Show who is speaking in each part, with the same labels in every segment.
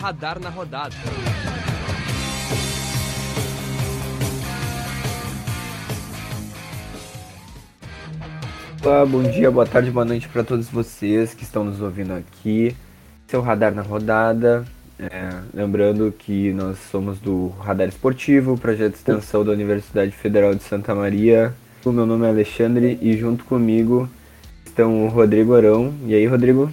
Speaker 1: Radar na Rodada.
Speaker 2: Olá, bom dia, boa tarde, boa noite para todos vocês que estão nos ouvindo aqui. Seu Radar na Rodada. É, lembrando que nós somos do Radar Esportivo, projeto de extensão da Universidade Federal de Santa Maria. O meu nome é Alexandre e junto comigo estão o Rodrigo Arão. E aí, Rodrigo?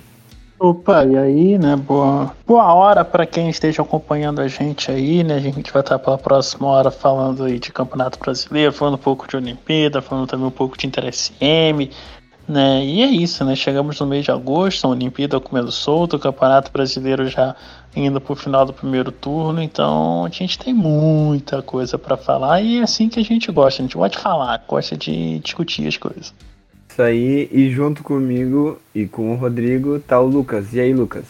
Speaker 3: Opa, e aí, né? Boa, boa hora para quem esteja acompanhando a gente aí, né? A gente vai estar pela próxima hora falando aí de Campeonato Brasileiro, falando um pouco de Olimpíada, falando também um pouco de Interesse M, né? E é isso, né? Chegamos no mês de agosto, a Olimpíada comendo solto, o Campeonato Brasileiro já indo pro final do primeiro turno, então a gente tem muita coisa para falar e é assim que a gente gosta, a gente gosta de falar, gosta de discutir as coisas.
Speaker 2: Isso aí, e junto comigo e com o Rodrigo tá o Lucas. E aí, Lucas?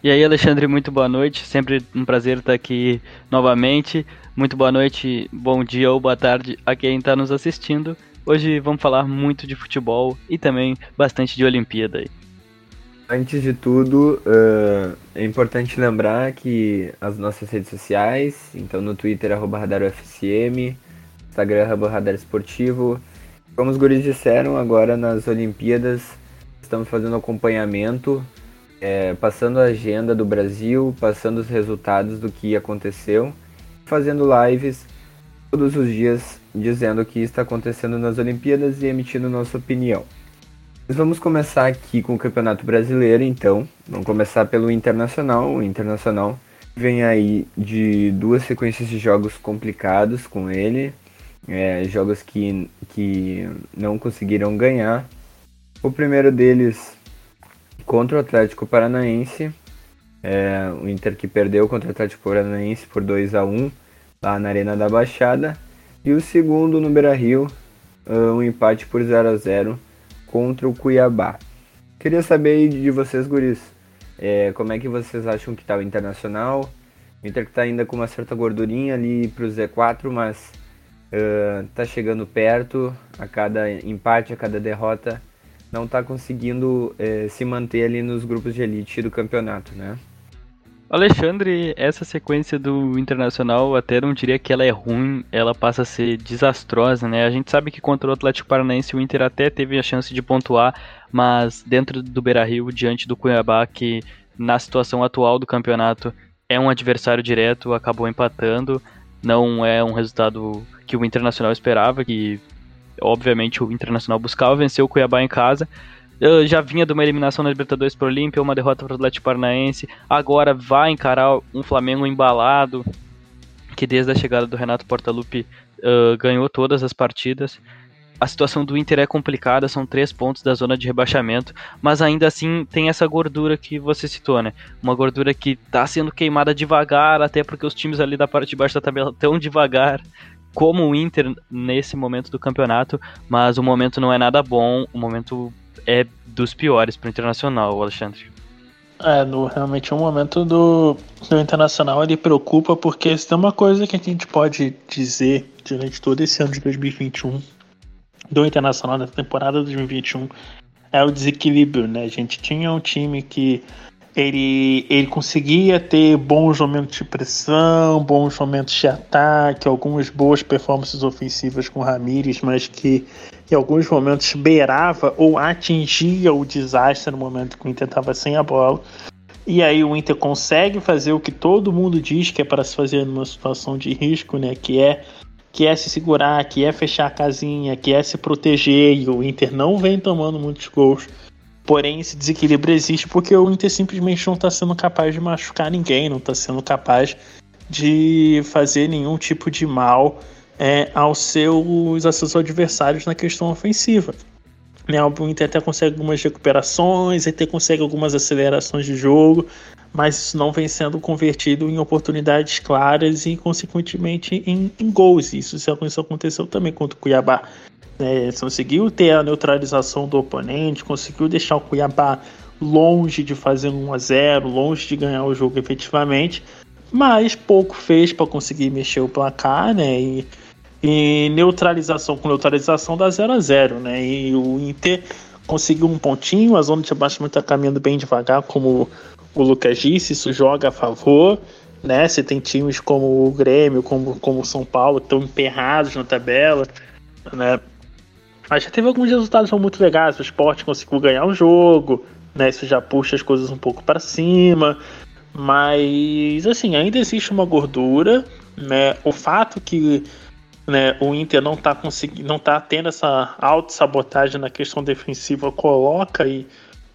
Speaker 4: E aí, Alexandre, muito boa noite. Sempre um prazer estar aqui novamente. Muito boa noite, bom dia ou boa tarde a quem está nos assistindo. Hoje vamos falar muito de futebol e também bastante de Olimpíada. Aí.
Speaker 2: Antes de tudo, uh, é importante lembrar que as nossas redes sociais, então no Twitter, arroba RadarUFCM, Instagram, arroba Radar Esportivo. Como os guris disseram, agora nas Olimpíadas estamos fazendo acompanhamento, é, passando a agenda do Brasil, passando os resultados do que aconteceu, fazendo lives todos os dias dizendo o que está acontecendo nas Olimpíadas e emitindo nossa opinião. Nós vamos começar aqui com o Campeonato Brasileiro, então. Vamos começar pelo Internacional. O Internacional vem aí de duas sequências de jogos complicados com ele, é, jogos que, que não conseguiram ganhar. O primeiro deles contra o Atlético Paranaense, é, o Inter que perdeu contra o Atlético Paranaense por 2 a 1 lá na Arena da Baixada. E o segundo no Beira Rio, um empate por 0 a 0 contra o Cuiabá. Queria saber de vocês, guris, é, como é que vocês acham que está o Internacional? O Inter que está ainda com uma certa gordurinha ali para o Z4, mas uh, chegando perto, a cada empate, a cada derrota, não está conseguindo uh, se manter ali nos grupos de elite do campeonato, né?
Speaker 4: Alexandre, essa sequência do Internacional, até não diria que ela é ruim, ela passa a ser desastrosa, né? A gente sabe que contra o Atlético Paranaense o Inter até teve a chance de pontuar, mas dentro do Beira-Rio, diante do Cuiabá, que na situação atual do campeonato é um adversário direto, acabou empatando. Não é um resultado que o Internacional esperava, que obviamente o Internacional buscava vencer o Cuiabá em casa, eu já vinha de uma eliminação na Libertadores para o Olímpia, uma derrota para o Atlético Paranaense, agora vai encarar um Flamengo embalado, que desde a chegada do Renato Portaluppi uh, ganhou todas as partidas. A situação do Inter é complicada, são três pontos da zona de rebaixamento, mas ainda assim tem essa gordura que você citou, né? Uma gordura que está sendo queimada devagar, até porque os times ali da parte de baixo da tabela estão devagar, como o Inter nesse momento do campeonato, mas o momento não é nada bom, o momento é dos piores para o Internacional, Alexandre.
Speaker 3: É, no, realmente é um momento do, do Internacional ele preocupa porque se tem uma coisa que a gente pode dizer durante todo esse ano de 2021 do Internacional, nessa temporada de 2021, é o desequilíbrio, né? A gente tinha um time que ele, ele conseguia ter bons momentos de pressão, bons momentos de ataque, algumas boas performances ofensivas com Ramires, mas que em alguns momentos beirava ou atingia o desastre no momento que o Inter estava sem a bola. E aí o Inter consegue fazer o que todo mundo diz que é para se fazer numa situação de risco, né? Que é que é se segurar, que é fechar a casinha, que é se proteger. E o Inter não vem tomando muitos gols. Porém, esse desequilíbrio existe porque o Inter simplesmente não está sendo capaz de machucar ninguém, não está sendo capaz de fazer nenhum tipo de mal é, aos seus, aos seus adversários na questão ofensiva. Né, o Inter até consegue algumas recuperações, até consegue algumas acelerações de jogo, mas isso não vem sendo convertido em oportunidades claras e, consequentemente, em, em gols. Isso, isso aconteceu também contra o Cuiabá. Né, conseguiu ter a neutralização do oponente, conseguiu deixar o Cuiabá longe de fazer um 1 a 0 longe de ganhar o jogo efetivamente, mas pouco fez para conseguir mexer o placar, né? E, e, neutralização com neutralização dá 0 a 0 né? E o Inter conseguiu um pontinho, a zona de abaixamento está caminhando bem devagar, como o Lucas disse, isso joga a favor, né? Você tem times como o Grêmio, como, como o São Paulo, que estão emperrados na tabela, né? Mas já teve alguns resultados muito legais. O esporte conseguiu ganhar o jogo, né? Isso já puxa as coisas um pouco para cima. Mas, assim, ainda existe uma gordura, né? O fato que né, o Inter não está conseguindo, não tá tendo essa auto-sabotagem na questão defensiva, coloca aí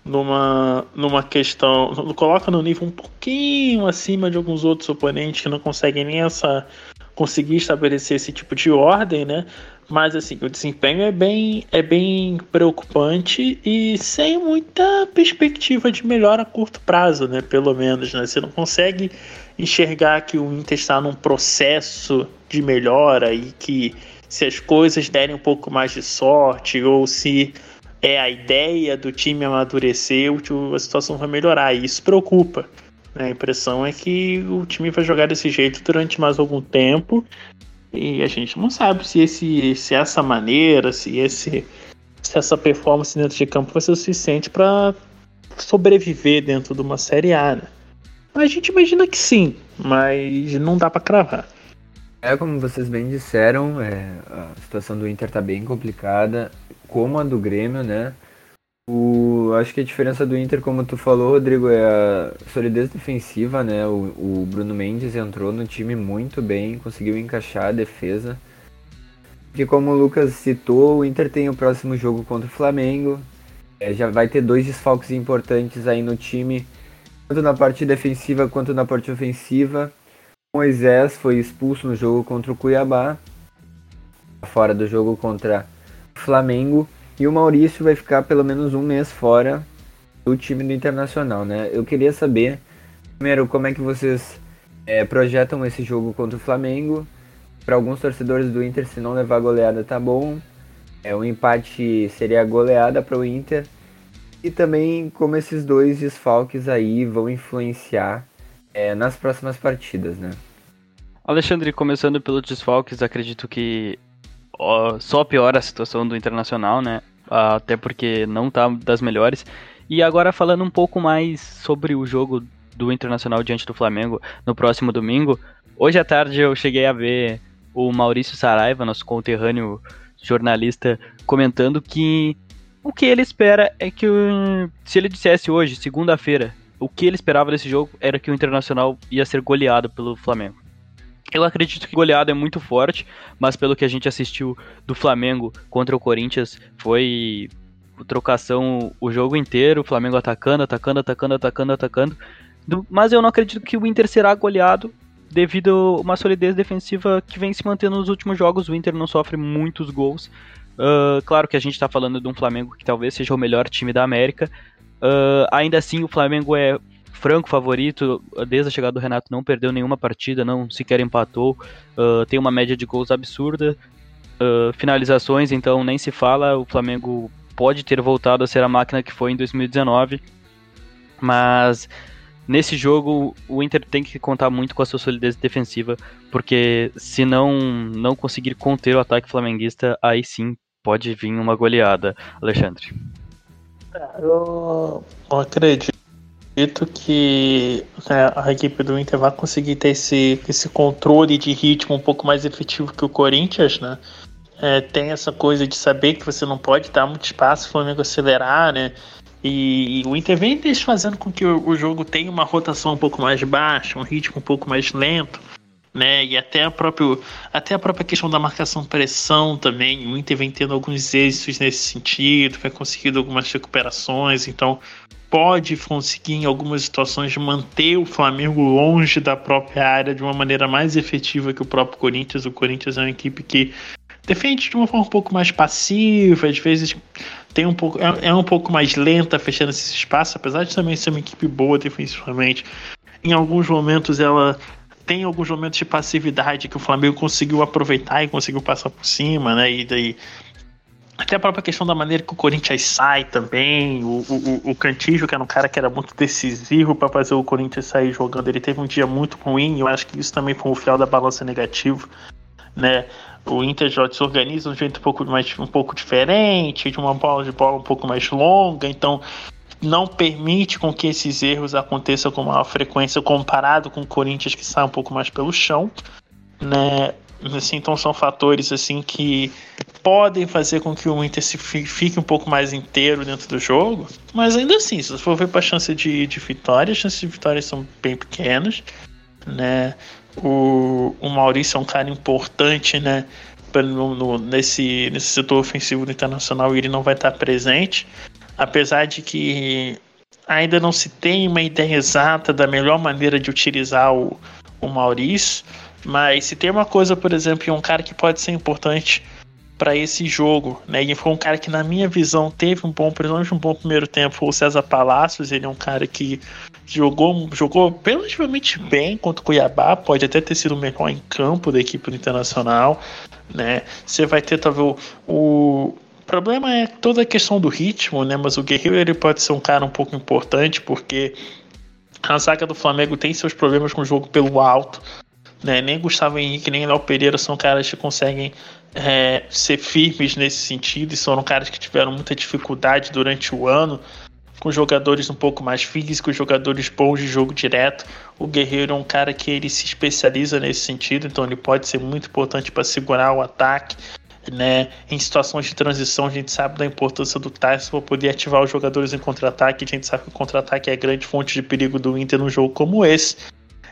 Speaker 3: numa, numa questão, coloca no nível um pouquinho acima de alguns outros oponentes que não conseguem nem essa conseguir estabelecer esse tipo de ordem, né? Mas assim, o desempenho é bem, é bem preocupante e sem muita perspectiva de melhora a curto prazo, né? Pelo menos, né? Você não consegue enxergar que o Inter está num processo de melhora e que se as coisas derem um pouco mais de sorte ou se é a ideia do time amadurecer, a situação vai melhorar. E isso preocupa. Né? A impressão é que o time vai jogar desse jeito durante mais algum tempo. E a gente não sabe se, esse, se essa maneira, se, esse, se essa performance dentro de campo vai ser o suficiente para sobreviver dentro de uma Série A. Né? A gente imagina que sim, mas não dá para cravar.
Speaker 2: É como vocês bem disseram, é, a situação do Inter tá bem complicada como a do Grêmio, né? O, acho que a diferença do Inter, como tu falou, Rodrigo, é a solidez defensiva, né? O, o Bruno Mendes entrou no time muito bem, conseguiu encaixar a defesa. Que como o Lucas citou, o Inter tem o próximo jogo contra o Flamengo. É, já vai ter dois desfalques importantes aí no time, tanto na parte defensiva quanto na parte ofensiva. Moisés foi expulso no jogo contra o Cuiabá, fora do jogo contra Flamengo e o Maurício vai ficar pelo menos um mês fora do time do Internacional, né? Eu queria saber, primeiro, como é que vocês é, projetam esse jogo contra o Flamengo? Para alguns torcedores do Inter, se não levar goleada, tá bom. É, um empate seria goleada para o Inter. E também como esses dois desfalques aí vão influenciar é, nas próximas partidas, né?
Speaker 4: Alexandre, começando pelos desfalques, acredito que só piora a situação do Internacional, né? Até porque não tá das melhores. E agora falando um pouco mais sobre o jogo do Internacional diante do Flamengo no próximo domingo. Hoje à tarde eu cheguei a ver o Maurício Saraiva, nosso conterrâneo jornalista, comentando que o que ele espera é que se ele dissesse hoje, segunda-feira, o que ele esperava desse jogo era que o Internacional ia ser goleado pelo Flamengo. Eu acredito que goleada é muito forte, mas pelo que a gente assistiu do Flamengo contra o Corinthians, foi trocação o jogo inteiro, o Flamengo atacando, atacando, atacando, atacando, atacando. Mas eu não acredito que o Inter será goleado devido a uma solidez defensiva que vem se mantendo nos últimos jogos. O Inter não sofre muitos gols. Uh, claro que a gente está falando de um Flamengo que talvez seja o melhor time da América. Uh, ainda assim, o Flamengo é franco favorito, desde a chegada do Renato não perdeu nenhuma partida, não sequer empatou, uh, tem uma média de gols absurda, uh, finalizações, então nem se fala, o Flamengo pode ter voltado a ser a máquina que foi em 2019, mas nesse jogo o Inter tem que contar muito com a sua solidez defensiva, porque se não, não conseguir conter o ataque flamenguista, aí sim pode vir uma goleada, Alexandre.
Speaker 3: É, eu acredito acredito que né, a equipe do Inter vai conseguir ter esse, esse controle de ritmo um pouco mais efetivo que o Corinthians, né? É, tem essa coisa de saber que você não pode dar muito espaço, o Flamengo acelerar, né? E, e o Inter vem fazendo com que o, o, jogo tenha uma rotação um pouco mais baixa, um ritmo um pouco mais lento, né? E até a, próprio, até a própria questão da marcação pressão também. O Inter vem tendo alguns êxitos nesse sentido, vem conseguindo algumas recuperações, então pode conseguir, em algumas situações, manter o Flamengo longe da própria área de uma maneira mais efetiva que o próprio Corinthians. O Corinthians é uma equipe que defende de uma forma um pouco mais passiva, às vezes tem um pouco, é, é um pouco mais lenta fechando esse espaço, apesar de também ser uma equipe boa defensivamente. Em alguns momentos ela tem alguns momentos de passividade que o Flamengo conseguiu aproveitar e conseguiu passar por cima, né? E daí até a própria questão da maneira que o Corinthians sai também. O, o, o Cantígio, que era um cara que era muito decisivo para fazer o Corinthians sair jogando, ele teve um dia muito ruim. Eu acho que isso também foi um fiel da balança negativo. Né? O Inter já se organiza de um jeito um pouco, mais, um pouco diferente, de uma bola de bola um pouco mais longa. Então, não permite com que esses erros aconteçam com maior frequência comparado com o Corinthians que sai um pouco mais pelo chão, né? Assim, então são fatores assim que podem fazer com que o Inter se fique um pouco mais inteiro dentro do jogo, mas ainda assim, se você for ver para a chance de, de vitória, as chances de vitória são bem pequenas, né? O, o Maurício é um cara importante, né? No, no, nesse, nesse setor ofensivo do Internacional ele não vai estar presente, apesar de que ainda não se tem uma ideia exata da melhor maneira de utilizar o, o Maurício. Mas se tem uma coisa, por exemplo, um cara que pode ser importante para esse jogo, né? E foi um cara que, na minha visão, teve um bom, principalmente um bom primeiro tempo. O César Palacios, ele é um cara que jogou, jogou relativamente bem contra o Cuiabá, pode até ter sido o melhor em campo da equipe do Internacional, né? Você vai ter talvez o, o problema é toda a questão do ritmo, né? Mas o Guerreiro ele pode ser um cara um pouco importante porque a zaga do Flamengo tem seus problemas com o jogo pelo alto. Né? Nem Gustavo Henrique, nem Léo Pereira são caras que conseguem é, ser firmes nesse sentido e são caras que tiveram muita dificuldade durante o ano com jogadores um pouco mais físicos, jogadores bons de jogo direto. O Guerreiro é um cara que ele se especializa nesse sentido, então ele pode ser muito importante para segurar o ataque. Né? Em situações de transição, a gente sabe da importância do Tyson para poder ativar os jogadores em contra-ataque. A gente sabe que o contra-ataque é grande fonte de perigo do Inter num jogo como esse.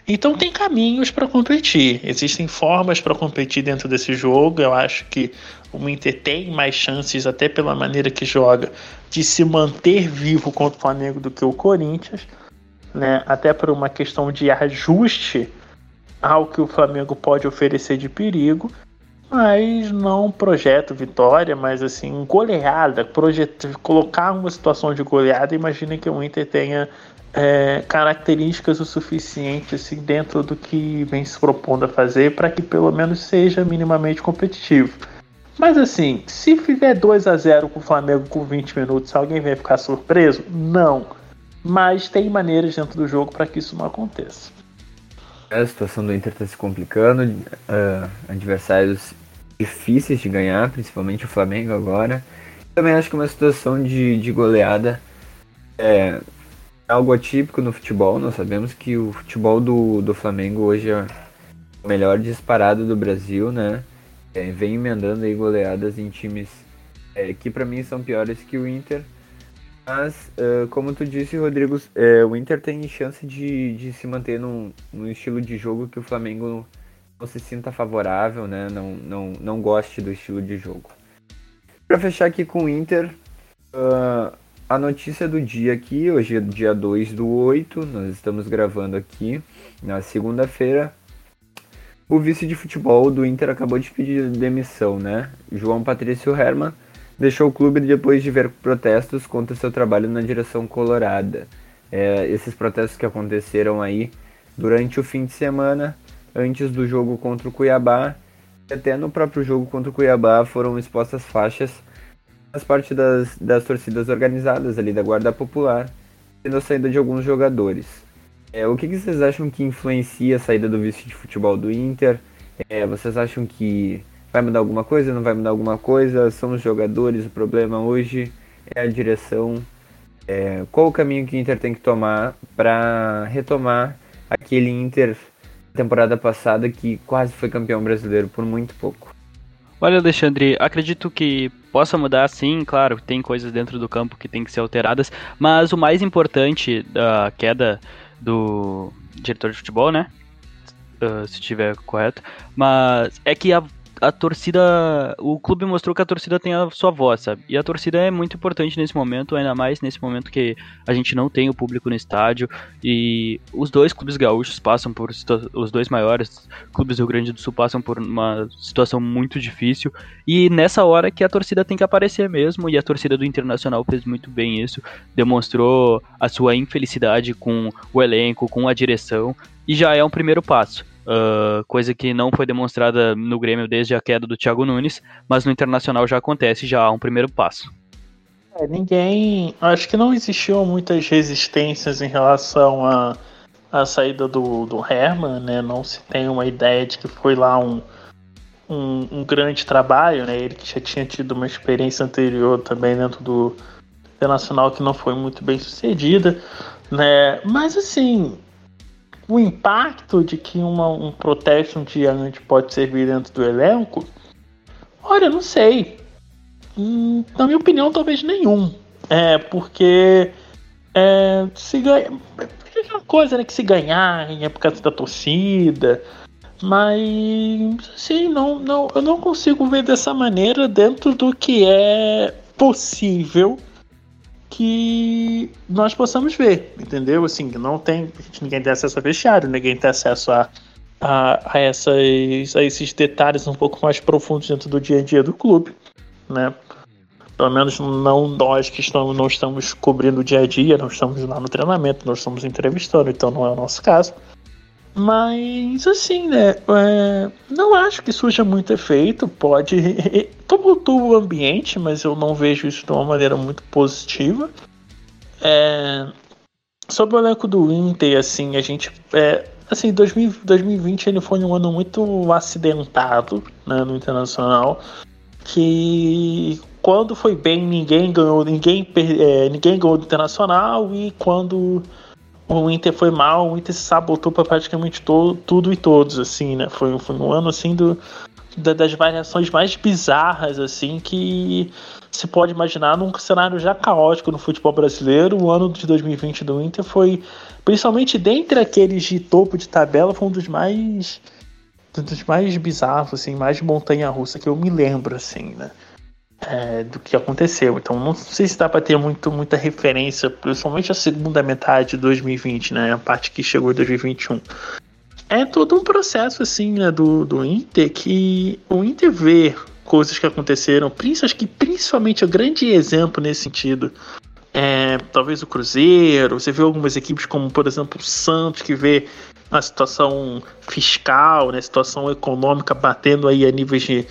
Speaker 3: Então tem caminhos para competir, existem formas para competir dentro desse jogo. Eu acho que o Inter tem mais chances, até pela maneira que joga, de se manter vivo contra o Flamengo do que o Corinthians, né? Até por uma questão de ajuste ao que o Flamengo pode oferecer de perigo, mas não projeto vitória, mas assim goleada, projeto, colocar uma situação de goleada. Imagina que o Inter tenha é, características o suficiente assim, dentro do que vem se propondo a fazer para que pelo menos seja minimamente competitivo. Mas assim, se fizer 2 a 0 com o Flamengo com 20 minutos, alguém vai ficar surpreso? Não. Mas tem maneiras dentro do jogo para que isso não aconteça.
Speaker 2: A situação do Inter está se complicando, uh, adversários difíceis de ganhar, principalmente o Flamengo agora. Também acho que uma situação de, de goleada é, algo atípico no futebol. Nós sabemos que o futebol do, do Flamengo hoje é o melhor disparado do Brasil, né? É, vem emendando aí goleadas em times é, que para mim são piores que o Inter. Mas, uh, como tu disse, Rodrigo, é, o Inter tem chance de, de se manter num, num estilo de jogo que o Flamengo não se sinta favorável, né? Não, não, não goste do estilo de jogo. Para fechar aqui com o Inter, uh, a notícia do dia aqui, hoje é dia 2 do 8, nós estamos gravando aqui na segunda-feira. O vice de futebol do Inter acabou de pedir demissão, né? João Patrício Herman deixou o clube depois de ver protestos contra seu trabalho na direção colorada. É, esses protestos que aconteceram aí durante o fim de semana, antes do jogo contra o Cuiabá, até no próprio jogo contra o Cuiabá foram expostas faixas faz parte das, das torcidas organizadas ali da Guarda Popular, tendo a saída de alguns jogadores. É, o que, que, vocês acham que influencia a saída do vice de futebol do Inter? É, vocês acham que vai mudar alguma coisa? Não vai mudar alguma coisa? São os jogadores o problema hoje? É a direção? É, qual o caminho que o Inter tem que tomar para retomar aquele Inter temporada passada que quase foi campeão brasileiro por muito pouco?
Speaker 4: Olha, Alexandre, acredito que possa mudar sim, claro, tem coisas dentro do campo que tem que ser alteradas, mas o mais importante da queda do diretor de futebol, né? Uh, se estiver correto, mas é que a a torcida. O clube mostrou que a torcida tem a sua voz, sabe? E a torcida é muito importante nesse momento, ainda mais nesse momento que a gente não tem o público no estádio. E os dois clubes gaúchos passam por. Os dois maiores clubes do Rio Grande do Sul passam por uma situação muito difícil. E nessa hora que a torcida tem que aparecer mesmo. E a torcida do Internacional fez muito bem isso. Demonstrou a sua infelicidade com o elenco, com a direção. E já é um primeiro passo. Uh, coisa que não foi demonstrada no Grêmio desde a queda do Thiago Nunes, mas no Internacional já acontece, já há um primeiro passo.
Speaker 3: É, ninguém. Acho que não existiam muitas resistências em relação à a, a, saída do, do Herman, né? Não se tem uma ideia de que foi lá um, um, um, grande trabalho, né? Ele que já tinha tido uma experiência anterior também dentro do, internacional que não foi muito bem sucedida, né? Mas assim, o impacto de que uma, um protesto um dia antes pode servir dentro do elenco, olha, não sei. Hum, na minha opinião, talvez nenhum. É, porque é, se ganha. É uma coisa né, que se ganhar é por causa da torcida. Mas assim, não, não, eu não consigo ver dessa maneira dentro do que é possível que nós possamos ver, entendeu? Assim, não tem. Ninguém tem acesso a vestiário, ninguém tem acesso a, a, a, essas, a esses detalhes um pouco mais profundos dentro do dia a dia do clube, né? Pelo menos não nós que estamos, não estamos cobrindo o dia a dia, não estamos lá no treinamento, nós estamos entrevistando, então não é o nosso caso. Mas assim, né? É, não acho que surja muito efeito. Pode. Tumultua o ambiente, mas eu não vejo isso de uma maneira muito positiva. É, sobre o elenco do Inter, assim, a gente. É, assim, 2000, 2020 ele foi um ano muito acidentado né, no internacional. Que quando foi bem, ninguém ganhou, ninguém, é, ninguém ganhou do internacional. E quando o Inter foi mal, o Inter se sabotou para praticamente todo, tudo e todos, assim, né? Foi, foi um ano, assim, do, da, das variações mais bizarras, assim, que se pode imaginar num cenário já caótico no futebol brasileiro. O ano de 2020 do Inter foi, principalmente dentre aqueles de topo de tabela, foi um dos mais dos mais bizarros, assim, mais montanha-russa que eu me lembro, assim, né? É, do que aconteceu. Então não sei se dá para ter muito, muita referência, principalmente a segunda metade de 2020, né? A parte que chegou em 2021. É todo um processo assim né, do, do Inter que o Inter vê coisas que aconteceram, acho que principalmente o grande exemplo nesse sentido é, talvez o Cruzeiro, você vê algumas equipes como, por exemplo, o Santos, que vê a situação fiscal, né, situação econômica batendo aí a níveis de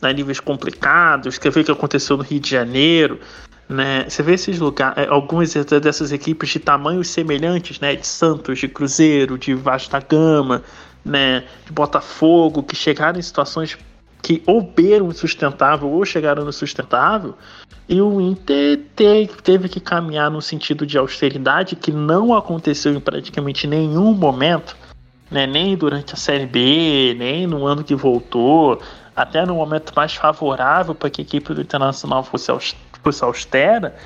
Speaker 3: a níveis complicados, quer ver o que aconteceu no Rio de Janeiro, né? Você vê esses lugares, é, algumas dessas equipes de tamanhos semelhantes, né? De Santos, de Cruzeiro, de Vasco da Gama, né? De Botafogo, que chegaram em situações que ou beiram insustentável ou chegaram no sustentável, e o Inter te, teve que caminhar no sentido de austeridade que não aconteceu em praticamente nenhum momento, né? nem durante a Série B, nem no ano que voltou, até no momento mais favorável para que a equipe do Internacional fosse, fosse austera,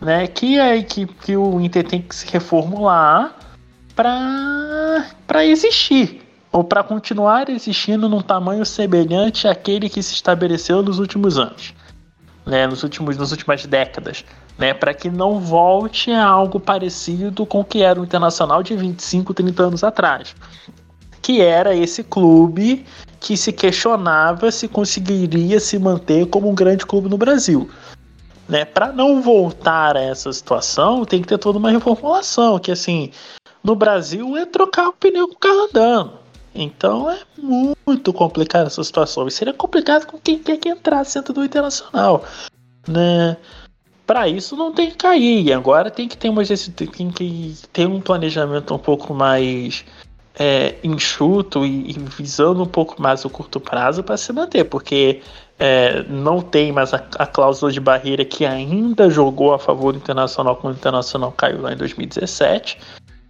Speaker 3: né, que a equipe que o Inter tem que se reformular para existir ou para continuar existindo num tamanho semelhante àquele que se estabeleceu nos últimos anos, né, nos últimos nas últimas décadas, né, para que não volte a algo parecido com o que era o Internacional de 25, 30 anos atrás, que era esse clube que se questionava se conseguiria se manter como um grande clube no Brasil. Né? Para não voltar a essa situação, tem que ter toda uma reformulação, que assim, no Brasil é trocar o pneu com o carro andando. Então é muito complicada essa situação. E seria complicado com quem quer que entrasse dentro do internacional. Né? Para isso não tem que cair. Agora tem que ter, uma, tem que ter um planejamento um pouco mais é, enxuto e, e, visando um pouco mais o curto prazo para se manter, porque é, não tem mais a, a, cláusula de barreira que ainda jogou a favor do Internacional quando o Internacional caiu lá em 2017.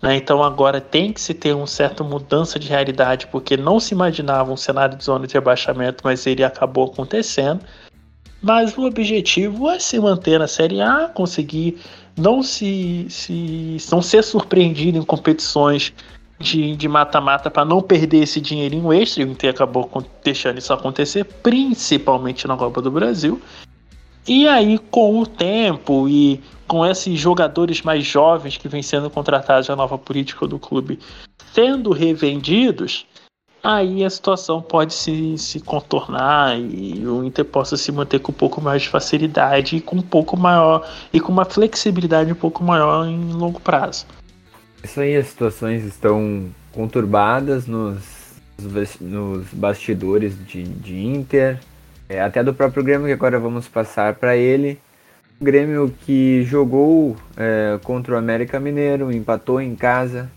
Speaker 3: Né? Então agora tem que se ter uma certa mudança de realidade, porque não se imaginava um cenário de zona de rebaixamento, mas ele acabou acontecendo. Mas o objetivo é se manter na Série A, conseguir não se, se não ser surpreendido em competições de mata-mata para não perder esse dinheirinho extra. O Inter acabou deixando isso acontecer, principalmente na Copa do Brasil. E aí, com o tempo e com esses jogadores mais jovens que vêm sendo contratados na nova política do clube sendo revendidos, aí a situação pode se, se contornar e o Inter possa se manter com um pouco mais de facilidade e com um pouco maior e com uma flexibilidade um pouco maior em longo prazo.
Speaker 2: Isso aí, as situações estão conturbadas nos, nos bastidores de, de Inter, é, até do próprio Grêmio, que agora vamos passar para ele. O Grêmio que jogou é, contra o América Mineiro, empatou em casa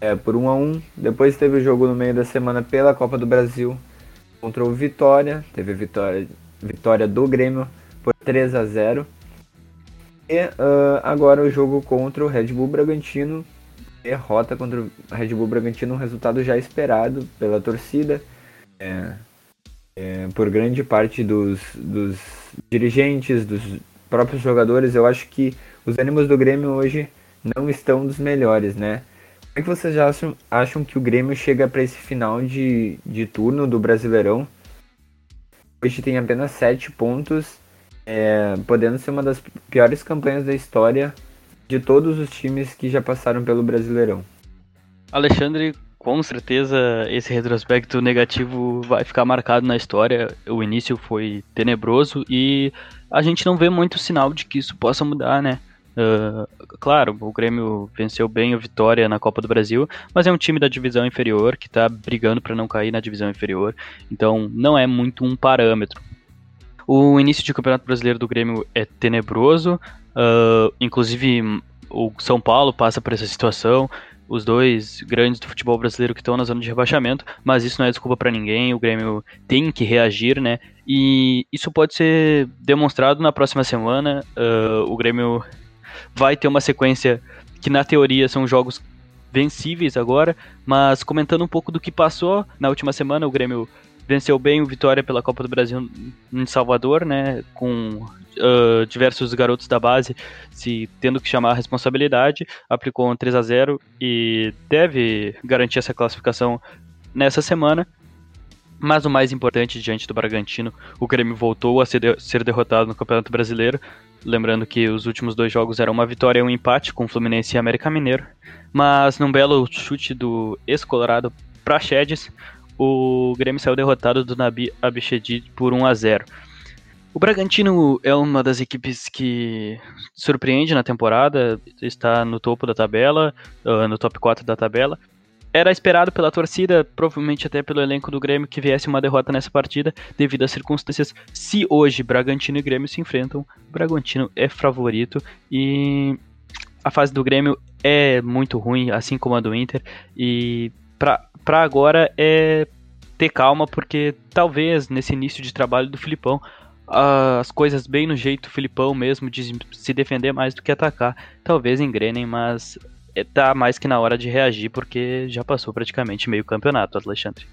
Speaker 2: é, por 1 a 1 Depois teve o jogo no meio da semana pela Copa do Brasil contra o Vitória. Teve vitória, vitória do Grêmio por 3 a 0 E uh, agora o jogo contra o Red Bull Bragantino. Derrota contra o Red Bull Bragantino, um resultado já esperado pela torcida. É, é, por grande parte dos, dos dirigentes, dos próprios jogadores. Eu acho que os ânimos do Grêmio hoje não estão dos melhores, né? Como é que vocês acham, acham que o Grêmio chega para esse final de, de turno do Brasileirão? Hoje tem apenas sete pontos é, podendo ser uma das piores campanhas da história de todos os times que já passaram pelo Brasileirão.
Speaker 4: Alexandre, com certeza esse retrospecto negativo vai ficar marcado na história. O início foi tenebroso e a gente não vê muito sinal de que isso possa mudar, né? Uh, claro, o Grêmio venceu bem o Vitória na Copa do Brasil, mas é um time da divisão inferior que está brigando para não cair na divisão inferior, então não é muito um parâmetro. O início de Campeonato Brasileiro do Grêmio é tenebroso, uh, inclusive o São Paulo passa por essa situação, os dois grandes do futebol brasileiro que estão na zona de rebaixamento, mas isso não é desculpa para ninguém, o Grêmio tem que reagir, né? E isso pode ser demonstrado na próxima semana. Uh, o Grêmio vai ter uma sequência que, na teoria, são jogos vencíveis agora, mas comentando um pouco do que passou na última semana, o Grêmio venceu bem o Vitória pela Copa do Brasil em Salvador, né, com uh, diversos garotos da base se tendo que chamar a responsabilidade, aplicou um 3 a 0 e deve garantir essa classificação nessa semana. Mas o mais importante, diante do Bragantino, o Grêmio voltou a ser, de ser derrotado no Campeonato Brasileiro. Lembrando que os últimos dois jogos eram uma vitória e um empate com Fluminense e América Mineiro. Mas num belo chute do ex-colorado Praxedes, o Grêmio saiu derrotado do Nabi Abichedi por 1 a 0. O Bragantino é uma das equipes que surpreende na temporada, está no topo da tabela, uh, no top 4 da tabela. Era esperado pela torcida, provavelmente até pelo elenco do Grêmio, que viesse uma derrota nessa partida, devido às circunstâncias. Se hoje Bragantino e Grêmio se enfrentam, o Bragantino é favorito e a fase do Grêmio é muito ruim, assim como a do Inter, e para agora é ter calma, porque talvez nesse início de trabalho do Filipão as coisas bem no jeito Filipão mesmo de se defender mais do que atacar, talvez engrenem, mas é, tá mais que na hora de reagir porque já passou praticamente meio campeonato, Alexandre.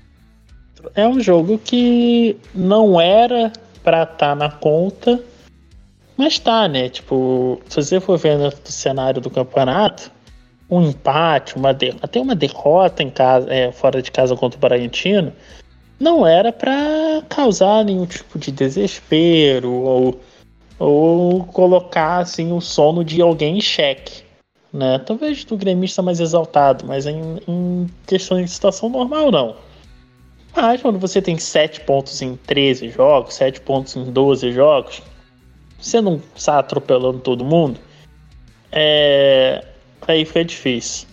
Speaker 3: É um jogo que não era para estar tá na conta, mas tá, né? Tipo, se você for vendo o cenário do campeonato, um empate, uma de... até uma derrota em casa, é, fora de casa contra o Bragantino, não era para causar nenhum tipo de desespero ou, ou colocar assim o sono de alguém em xeque. Né? Talvez do gremista mais exaltado, mas em, em questões de situação normal não. Mas quando você tem 7 pontos em 13 jogos, 7 pontos em 12 jogos, você não está atropelando todo mundo, é, aí fica difícil.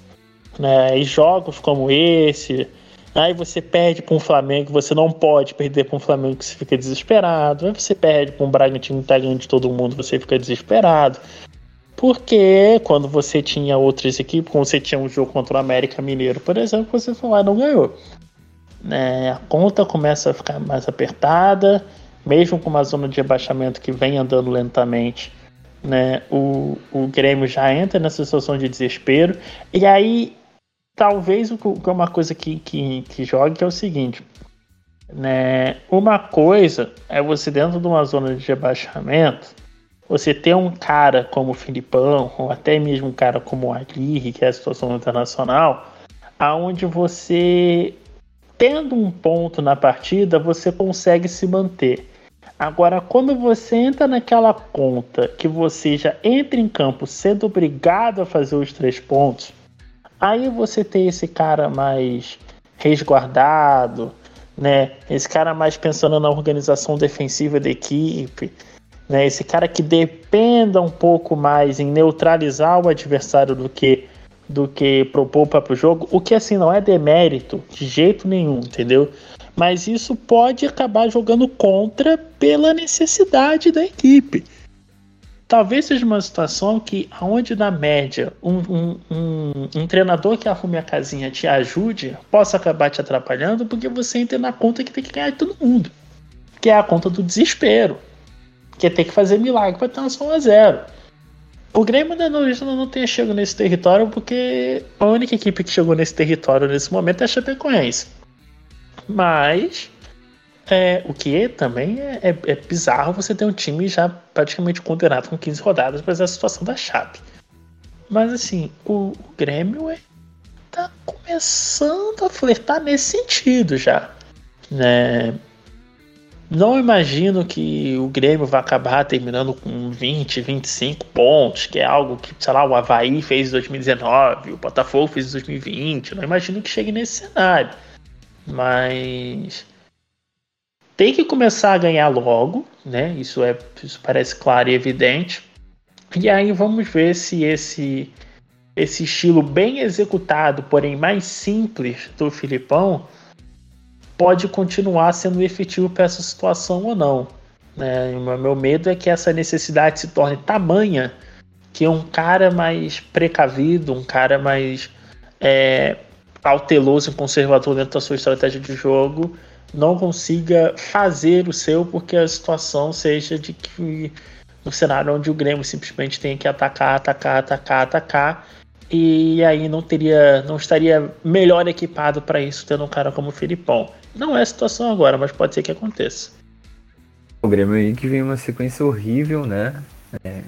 Speaker 3: Né? E jogos como esse, aí você perde para um Flamengo, você não pode perder para um Flamengo que você fica desesperado, aí você perde para um Bragantino que tá ganhando de todo mundo, você fica desesperado. Porque quando você tinha outras equipes, quando você tinha um jogo contra o América Mineiro, por exemplo, você foi lá e não ganhou. Né? A conta começa a ficar mais apertada, mesmo com uma zona de rebaixamento que vem andando lentamente né? O, o Grêmio já entra nessa situação de desespero. E aí, talvez o que é uma coisa que, que, que joga que é o seguinte. Né? Uma coisa é você dentro de uma zona de rebaixamento, você ter um cara como o Filipão, ou até mesmo um cara como o Aguirre, que é a situação internacional, aonde você tendo um ponto na partida, você consegue se manter. Agora, quando você entra naquela conta que você já entra em campo sendo obrigado a fazer os três pontos, aí você tem esse cara mais resguardado, né? Esse cara mais pensando na organização defensiva da equipe, né? Esse cara que dependa um pouco mais em neutralizar o adversário do que do que propor para o jogo, o que assim não é demérito de jeito nenhum, entendeu? Mas isso pode acabar jogando contra pela necessidade da equipe. Talvez seja uma situação que, onde na média um, um, um, um, treinador que arrume a casinha te ajude, possa acabar te atrapalhando, porque você entra na conta que tem que ganhar de todo mundo, que é a conta do desespero, que é ter que fazer milagre para 1 a 0. O Grêmio ainda não, não tenha chegado nesse território porque a única equipe que chegou nesse território nesse momento é a Chapecoense. Mas é, o que também é, é, é, bizarro você ter um time já praticamente condenado com 15 rodadas para essa situação da Chape. Mas assim, o, o Grêmio é, tá começando a flertar nesse sentido já. Né? Não imagino que o Grêmio vai acabar terminando com 20, 25 pontos, que é algo que, sei lá, o Havaí fez em 2019, o Botafogo fez em 2020. Não imagino que chegue nesse cenário. Mas tem que começar a ganhar logo, né? Isso é, isso parece claro e evidente. E aí vamos ver se esse esse estilo bem executado, porém mais simples do Filipão, pode continuar sendo efetivo para essa situação ou não. Né? O meu medo é que essa necessidade se torne tamanha que um cara mais precavido, um cara mais é, cauteloso e conservador dentro da sua estratégia de jogo, não consiga fazer o seu porque a situação seja de que no cenário onde o Grêmio simplesmente tem que atacar, atacar, atacar, atacar e aí não teria, não estaria melhor equipado para isso tendo um cara como o Filipão. Não é a situação agora, mas pode ser que aconteça.
Speaker 2: O Grêmio aí que vem uma sequência horrível, né? É,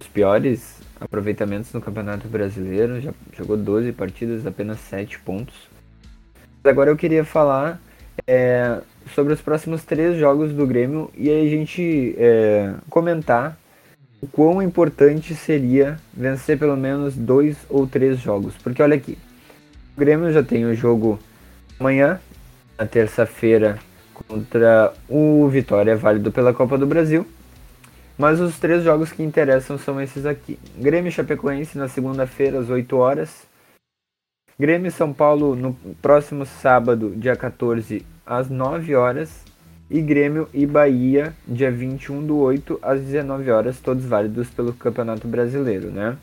Speaker 2: os piores aproveitamentos no Campeonato Brasileiro, já jogou 12 partidas, apenas 7 pontos. Agora eu queria falar é, sobre os próximos três jogos do Grêmio e aí a gente é, comentar o quão importante seria vencer pelo menos dois ou três jogos. Porque olha aqui, o Grêmio já tem o jogo amanhã, na terça-feira, contra o Vitória, válido pela Copa do Brasil. Mas os três jogos que interessam são esses aqui. Grêmio Chapecoense na segunda-feira às 8 horas. Grêmio São Paulo no próximo sábado, dia 14, às 9 horas. E Grêmio e Bahia, dia 21 do 8, às 19 horas, todos válidos pelo Campeonato Brasileiro, né?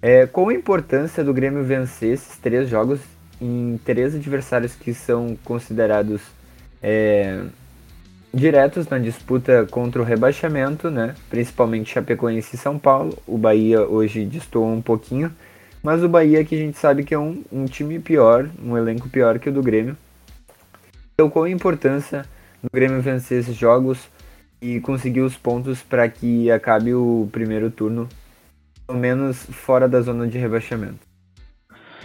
Speaker 2: É, qual a importância do Grêmio vencer esses três jogos em três adversários que são considerados é, diretos na disputa contra o rebaixamento, né? Principalmente Chapecoense e São Paulo. O Bahia hoje destoou um pouquinho, mas o Bahia que a gente sabe que é um, um time pior, um elenco pior que o do Grêmio. Então, qual a importância do Grêmio vencer esses jogos e conseguir os pontos para que acabe o primeiro turno, pelo menos fora da zona de rebaixamento?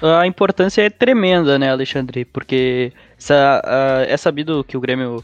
Speaker 4: A importância é tremenda, né, Alexandre? Porque é sabido que o Grêmio uh,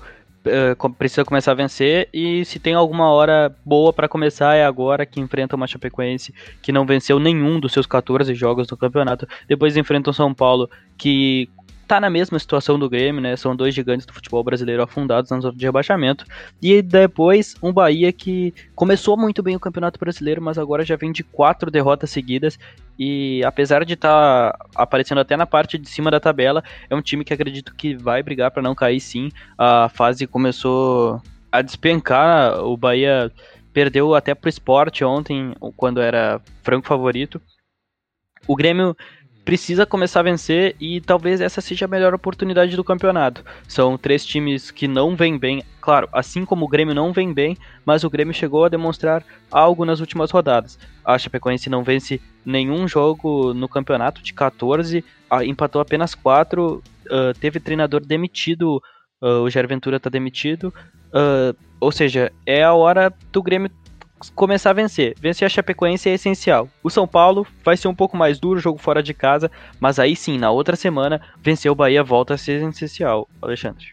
Speaker 4: precisa começar a vencer e se tem alguma hora boa para começar é agora que enfrenta uma Chapecoense que não venceu nenhum dos seus 14 jogos no campeonato. Depois enfrenta o São Paulo que tá na mesma situação do Grêmio, né? São dois gigantes do futebol brasileiro afundados na zona de rebaixamento. E depois um Bahia que começou muito bem o Campeonato Brasileiro, mas agora já vem de quatro derrotas seguidas. E apesar de estar tá aparecendo até na parte de cima da tabela, é um time que acredito que vai brigar para não cair sim. A fase começou a despencar, o Bahia perdeu até pro esporte ontem, quando era franco favorito. O Grêmio precisa começar a vencer e talvez essa seja a melhor oportunidade do campeonato. São três times que não vêm bem, claro, assim como o Grêmio não vem bem, mas o Grêmio chegou a demonstrar algo nas últimas rodadas. A Chapecoense não vence nenhum jogo no campeonato de 14, empatou apenas 4, uh, teve treinador demitido, uh, o Jair Ventura está demitido, uh, ou seja, é a hora do Grêmio começar a vencer. Vencer a Chapecoense é essencial. O São Paulo vai ser um pouco mais duro, jogo fora de casa, mas aí sim, na outra semana, vencer o Bahia volta a ser essencial, Alexandre.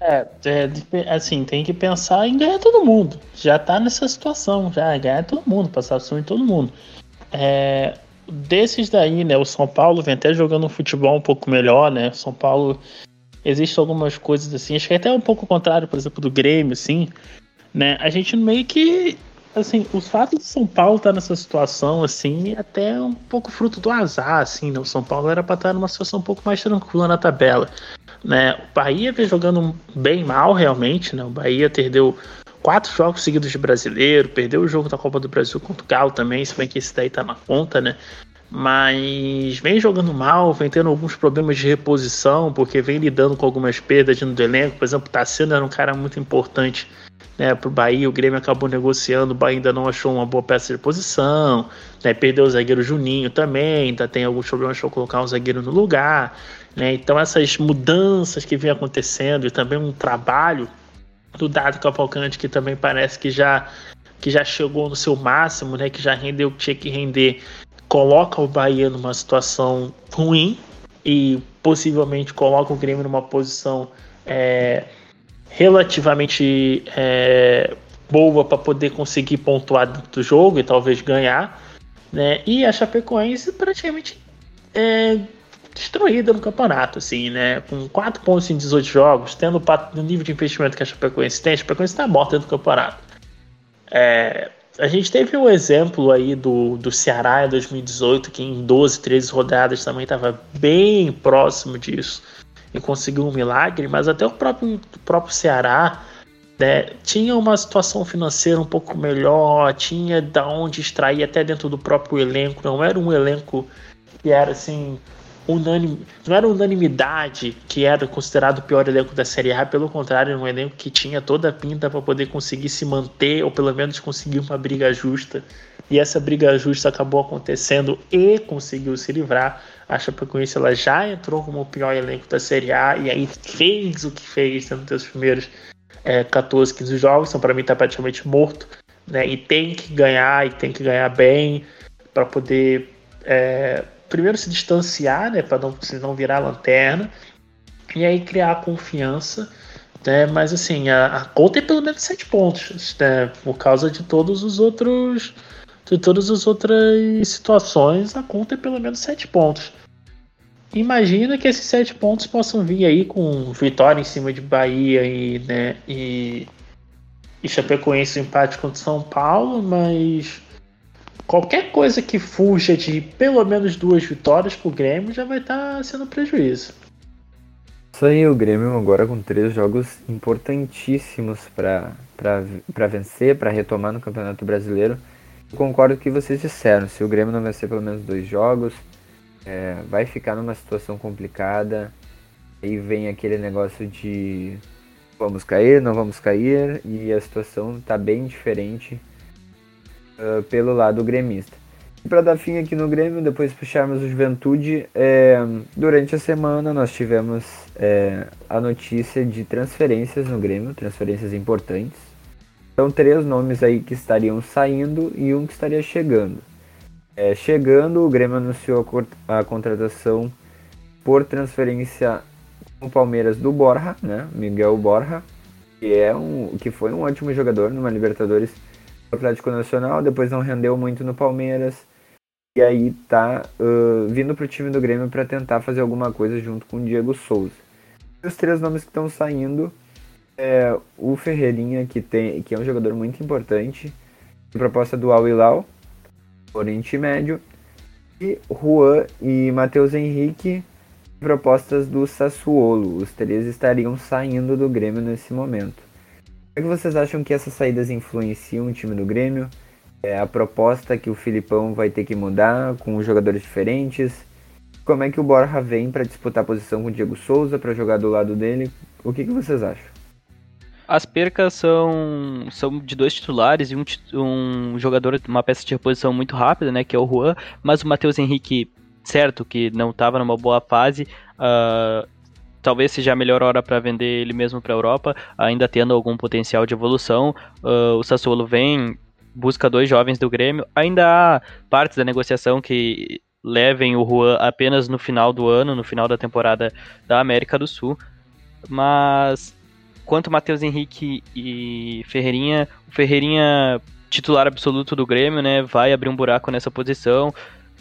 Speaker 3: É, é, assim, tem que pensar em ganhar todo mundo. Já tá nessa situação, já ganhar todo mundo, passar som em todo mundo. É, desses daí, né, o São Paulo vem até jogando um futebol um pouco melhor, né? São Paulo existem algumas coisas assim, acho que é até um pouco contrário, por exemplo, do Grêmio, assim, né? A gente meio que assim, os fatos de São Paulo estar tá nessa situação, assim, até um pouco fruto do azar, assim, né? O São Paulo era para estar numa situação um pouco mais tranquila na tabela, né? O Bahia vem jogando bem mal, realmente, né? O Bahia perdeu quatro jogos seguidos de brasileiro, perdeu o jogo da Copa do Brasil contra o Galo também, se bem que esse daí tá na conta, né? mas vem jogando mal, vem tendo alguns problemas de reposição, porque vem lidando com algumas perdas no elenco. Por exemplo, Tassiano era um cara muito importante né, para o Bahia, o Grêmio acabou negociando, o Bahia ainda não achou uma boa peça de reposição, né, perdeu o zagueiro Juninho também, ainda tem alguns problemas para colocar um zagueiro no lugar. Né, então essas mudanças que vem acontecendo e também um trabalho do Dado Cavalcante que também parece que já que já chegou no seu máximo, né, que já rendeu o que tinha que render, coloca o Bahia numa situação ruim e possivelmente coloca o Grêmio numa posição é, relativamente é, boa para poder conseguir pontuar dentro do jogo e talvez ganhar. Né? E a Chapecoense praticamente é, destruída no campeonato, assim, né? Com 4 pontos em 18 jogos, tendo o nível de investimento que a Chapecoense tem, a Chapecoense está morta dentro do campeonato. É, a gente teve um exemplo aí do, do Ceará em 2018, que em 12, 13 rodadas também estava bem próximo disso e conseguiu um milagre, mas até o próprio, o próprio Ceará né, tinha uma situação financeira um pouco melhor, tinha da onde extrair até dentro do próprio elenco, não era um elenco que era assim unânime, não era unanimidade que era considerado o pior elenco da Série A, pelo contrário, era um elenco que tinha toda a pinta para poder conseguir se manter ou pelo menos conseguir uma briga justa. E essa briga justa acabou acontecendo e conseguiu se livrar. A Chapecoense ela já entrou como o pior elenco da Série A e aí fez o que fez nos seus primeiros é, 14, 15 jogos. Então, para mim, está praticamente morto. Né? E tem que ganhar, e tem que ganhar bem para poder é, primeiro se distanciar, né, para não, não virar lanterna, e aí criar confiança. Né, mas assim, a, a conta é pelo menos sete pontos, né, por causa de todos os outros. De todas as outras situações, a conta é pelo menos sete pontos. Imagina que esses sete pontos possam vir aí com vitória em cima de Bahia e, né, e, e Chapecoense empate contra São Paulo, mas qualquer coisa que fuja de pelo menos duas vitórias pro Grêmio já vai estar tá sendo prejuízo.
Speaker 2: Isso aí, o Grêmio agora com três jogos importantíssimos para vencer, para retomar no Campeonato Brasileiro. Eu concordo com o que vocês disseram. Se o Grêmio não vencer pelo menos dois jogos, é, vai ficar numa situação complicada. Aí vem aquele negócio de vamos cair, não vamos cair, e a situação está bem diferente uh, pelo lado gremista. E para dar fim aqui no Grêmio, depois puxarmos o Juventude, é, durante a semana nós tivemos é, a notícia de transferências no Grêmio, transferências importantes. São três nomes aí que estariam saindo e um que estaria chegando. É, chegando, o Grêmio anunciou a, a contratação por transferência com o Palmeiras do Borja, né? Miguel Borja, que, é um, que foi um ótimo jogador numa Libertadores Atlético Nacional, depois não rendeu muito no Palmeiras. E aí tá uh, vindo pro time do Grêmio para tentar fazer alguma coisa junto com o Diego Souza. E os três nomes que estão saindo é o Ferreirinha, que, tem, que é um jogador muito importante, proposta do Al Hilal, Oriente Médio, e Juan e Matheus Henrique, propostas do Sassuolo. Os três estariam saindo do Grêmio nesse momento. Como é que vocês acham que essas saídas influenciam o time do Grêmio? É a proposta que o Filipão vai ter que mudar com jogadores diferentes? Como é que o Borja vem para disputar a posição com o Diego Souza, para jogar do lado dele? O que, que vocês acham?
Speaker 4: As percas são, são de dois titulares e um, um jogador, uma peça de reposição muito rápida, né, que é o Juan, mas o Matheus Henrique, certo, que não estava numa boa fase, uh, talvez seja a melhor hora para vender ele mesmo para a Europa, ainda tendo algum potencial de evolução. Uh, o Sassuolo vem, busca dois jovens do Grêmio. Ainda há partes da negociação que levem o Juan apenas no final do ano, no final da temporada da América do Sul. Mas quanto Matheus Henrique e Ferreirinha, o Ferreirinha titular absoluto do Grêmio, né, vai abrir um buraco nessa posição.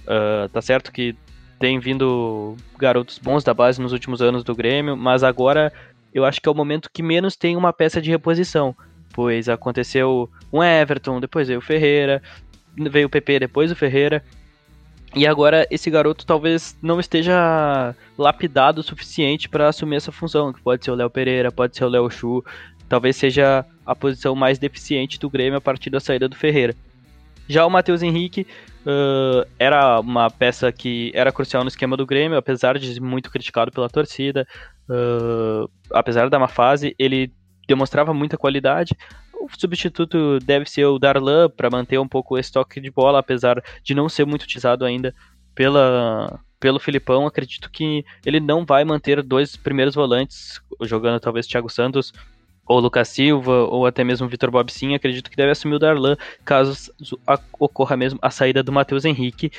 Speaker 4: Uh, tá certo que tem vindo garotos bons da base nos últimos anos do Grêmio, mas agora eu acho que é o momento que menos tem uma peça de reposição, pois aconteceu um Everton, depois veio o Ferreira, veio o PP, depois o Ferreira, e agora esse garoto talvez não esteja lapidado o suficiente para assumir essa função, que pode ser o Léo Pereira, pode ser o Léo Chu, talvez seja a posição mais deficiente do Grêmio a partir da saída do Ferreira. Já o Matheus Henrique Uh, era uma peça que era crucial no esquema do Grêmio, apesar de muito criticado pela torcida, uh, apesar da má fase, ele demonstrava muita qualidade. O substituto deve ser o Darlan para manter um pouco o estoque de bola, apesar de não ser muito utilizado ainda pela, pelo Filipão. Acredito que ele não vai manter dois primeiros volantes, jogando talvez Thiago Santos ou Lucas Silva, ou até mesmo Vitor Bob Sim, acredito que deve assumir o Darlan, caso ocorra mesmo a saída do Matheus Henrique,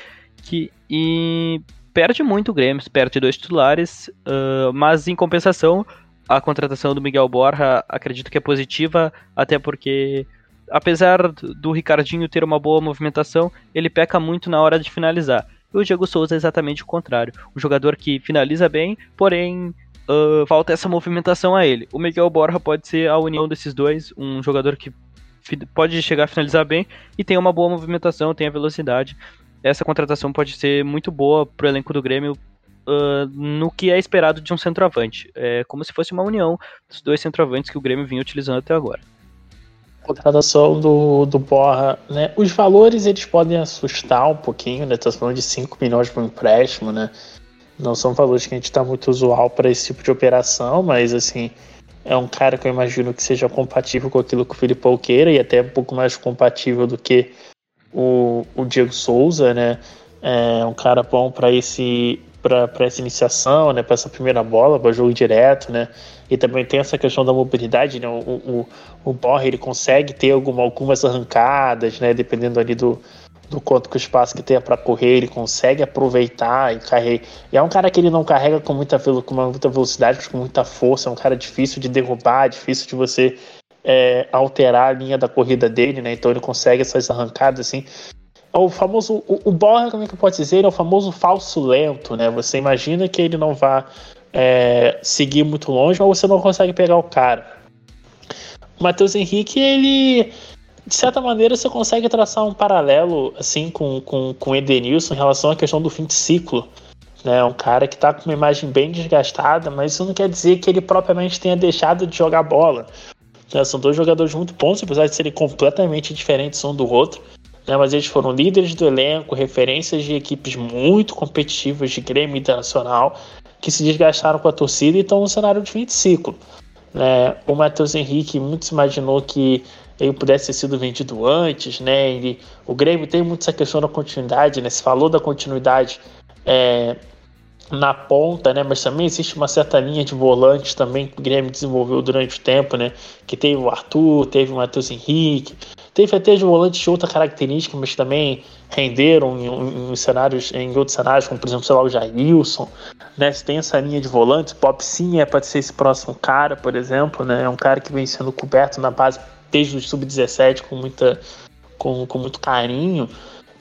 Speaker 4: que e perde muito o Grêmio, perde dois titulares, uh, mas em compensação, a contratação do Miguel Borja acredito que é positiva, até porque apesar do Ricardinho ter uma boa movimentação, ele peca muito na hora de finalizar. E o Diego Souza é exatamente o contrário. Um jogador que finaliza bem, porém uh, falta essa movimentação a ele. O Miguel Borja pode ser a união desses dois, um jogador que pode chegar a finalizar bem e tem uma boa movimentação, tem a velocidade. Essa contratação pode ser muito boa para o elenco do Grêmio uh, no que é esperado de um centroavante. É como se fosse uma união dos dois centroavantes que o Grêmio vinha utilizando até agora.
Speaker 3: Contratação do, do Borra, né? Os valores eles podem assustar um pouquinho, né? Tá falando de 5 milhões por empréstimo, né? Não são valores que a gente está muito usual para esse tipo de operação, mas assim, é um cara que eu imagino que seja compatível com aquilo que o Filipão queira e até um pouco mais compatível do que o, o Diego Souza, né? É um cara bom para esse para essa iniciação, né, para essa primeira bola, para jogo direto, né, e também tem essa questão da mobilidade, né, o, o, o Borre, ele consegue ter alguma, algumas arrancadas, né, dependendo ali do, do quanto que o espaço que tenha para correr, ele consegue aproveitar e carregar. E é um cara que ele não carrega com muita, com muita velocidade, mas com muita força, é um cara difícil de derrubar, difícil de você é, alterar a linha da corrida dele, né? Então ele consegue essas arrancadas assim. É o famoso, o, o Borja, como é que pode dizer, é o famoso falso lento, né? Você imagina que ele não vai é, seguir muito longe, mas você não consegue pegar o cara. O Matheus Henrique, ele de certa maneira você consegue traçar um paralelo assim com, com, com Edenilson em relação à questão do fim de ciclo. Né? Um cara que está com uma imagem bem desgastada, mas isso não quer dizer que ele propriamente tenha deixado de jogar bola. Né? São dois jogadores muito bons, apesar de serem completamente diferentes um do outro. Né? Mas eles foram líderes do elenco, referências de equipes muito competitivas de Grêmio Internacional, que se desgastaram com a torcida e estão no cenário de fim de ciclo. Né? O Matheus Henrique muito se imaginou que ele pudesse ter sido vendido antes, né? Ele, o Grêmio tem muito essa questão da continuidade, né? Se falou da continuidade é, na ponta, né? Mas também existe uma certa linha de volantes também que o Grêmio desenvolveu durante o tempo, né? Que teve o Arthur, teve o Matheus Henrique, teve até de volantes de outra característica, mas também renderam em, em, em, cenários, em outros cenários, como por exemplo, sei lá, o Jailson, né? Se tem essa linha de volantes, Pop sim é para ser esse próximo cara, por exemplo, né? É um cara que vem sendo coberto na base desde o sub-17 com muita com, com muito carinho,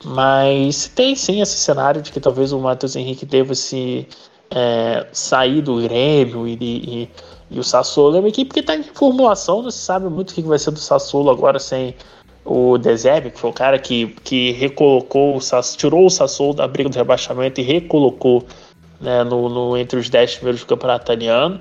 Speaker 3: mas tem sim esse cenário de que talvez o Matheus Henrique deva se é, sair do Grêmio e, e, e, o Sassuolo é uma equipe que está em formulação, não se sabe muito o que vai ser do Sassuolo agora sem o Dezerbe, que foi o cara que, que recolocou, o tirou o Sassuolo da briga do rebaixamento e recolocou né, no, no, entre os 10 primeiros do campeonato italiano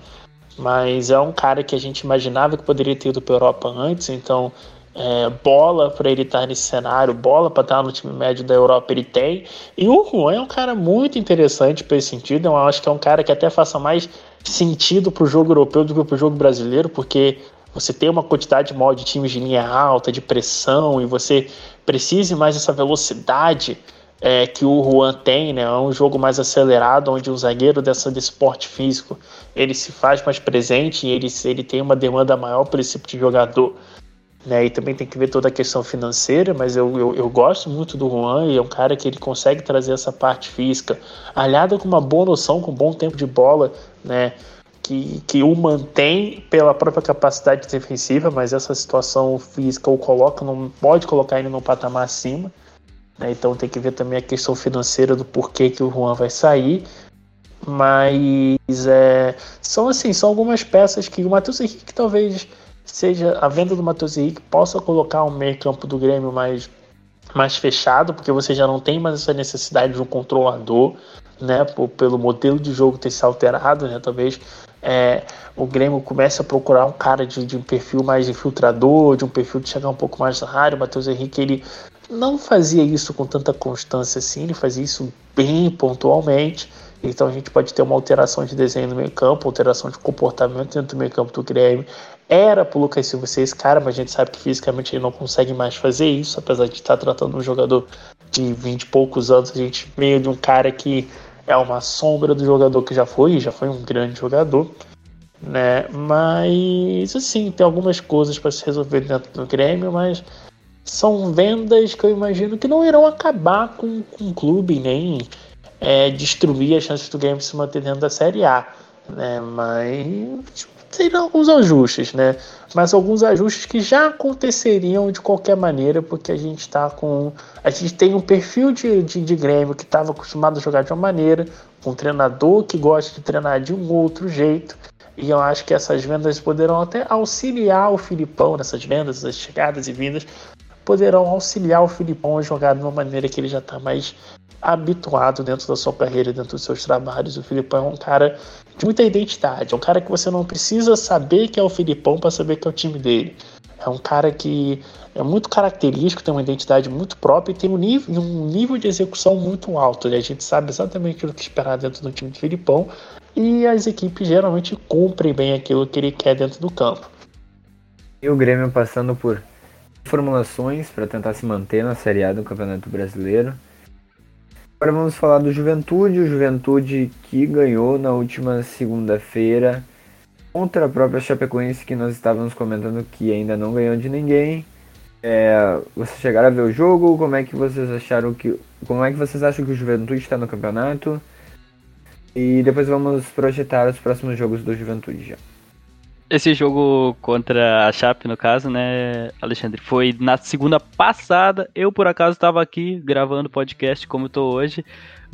Speaker 3: mas é um cara que a gente imaginava que poderia ter ido para Europa antes, então é, bola para ele estar nesse cenário, bola para estar no time médio da Europa ele tem. E o Juan é um cara muito interessante para esse sentido, eu acho que é um cara que até faça mais sentido para o jogo europeu do que para o jogo brasileiro, porque você tem uma quantidade maior de times de linha alta, de pressão, e você precise mais dessa velocidade é, que o Juan tem, né? É um jogo mais acelerado, onde o zagueiro dessa, desse porte físico ele se faz mais presente e ele, ele tem uma demanda maior por esse tipo de jogador. Né? E também tem que ver toda a questão financeira, mas eu, eu, eu, gosto muito do Juan e é um cara que ele consegue trazer essa parte física, aliado com uma boa noção, com um bom tempo de bola, né? Que, que o mantém pela própria capacidade defensiva, mas essa situação física o coloca, não pode colocar ele num patamar acima. Né? Então tem que ver também a questão financeira do porquê que o Juan vai sair. Mas é, são assim, são algumas peças que o Matheus Henrique talvez seja a venda do Matheus Henrique possa colocar um meio campo do Grêmio mais, mais fechado, porque você já não tem mais essa necessidade de um controlador, né? Por, pelo modelo de jogo ter se alterado, né? Talvez é, o Grêmio comece a procurar um cara de, de um perfil mais infiltrador, de um perfil de chegar um pouco mais na área. O Matheus Henrique ele não fazia isso com tanta constância assim, ele fazia isso bem pontualmente. Então a gente pode ter uma alteração de desenho no meio campo, alteração de comportamento dentro do meio campo do Grêmio. Era pro Lucas Silva ser esse cara, mas a gente sabe que fisicamente ele não consegue mais fazer isso, apesar de estar tratando um jogador de 20 e poucos anos, a gente meio de um cara que é uma sombra do jogador que já foi, já foi um grande jogador, né? Mas assim, tem algumas coisas para se resolver dentro do Grêmio, mas são vendas que eu imagino que não irão acabar com, com o clube, nem é, destruir as chances do Grêmio se manter dentro da Série A. Né? Mas seriam alguns ajustes, né? Mas alguns ajustes que já aconteceriam de qualquer maneira, porque a gente está com. A gente tem um perfil de, de, de Grêmio que estava acostumado a jogar de uma maneira, um treinador que gosta de treinar de um outro jeito. E eu acho que essas vendas poderão até auxiliar o Filipão nessas vendas, essas chegadas e vindas, poderão auxiliar o Filipão a jogar de uma maneira que ele já está mais habituado dentro da sua carreira, dentro dos seus trabalhos. O Filipão é um cara de muita identidade, é um cara que você não precisa saber que é o Filipão para saber que é o time dele. É um cara que é muito característico, tem uma identidade muito própria e tem um nível, um nível de execução muito alto. Né? A gente sabe exatamente o que esperar dentro do time do Filipão e as equipes geralmente cumprem bem aquilo que ele quer dentro do campo.
Speaker 2: E o Grêmio passando por formulações para tentar se manter na Série A do Campeonato Brasileiro. Agora vamos falar do Juventude, o Juventude que ganhou na última segunda-feira contra a própria Chapecoense que nós estávamos comentando que ainda não ganhou de ninguém. É, vocês chegaram a ver o jogo? Como é que vocês acharam que, como é que vocês acham que o Juventude está no campeonato? E depois vamos projetar os próximos jogos do Juventude já.
Speaker 4: Esse jogo contra a Chape, no caso, né, Alexandre, foi na segunda passada. Eu, por acaso, estava aqui gravando podcast como estou hoje.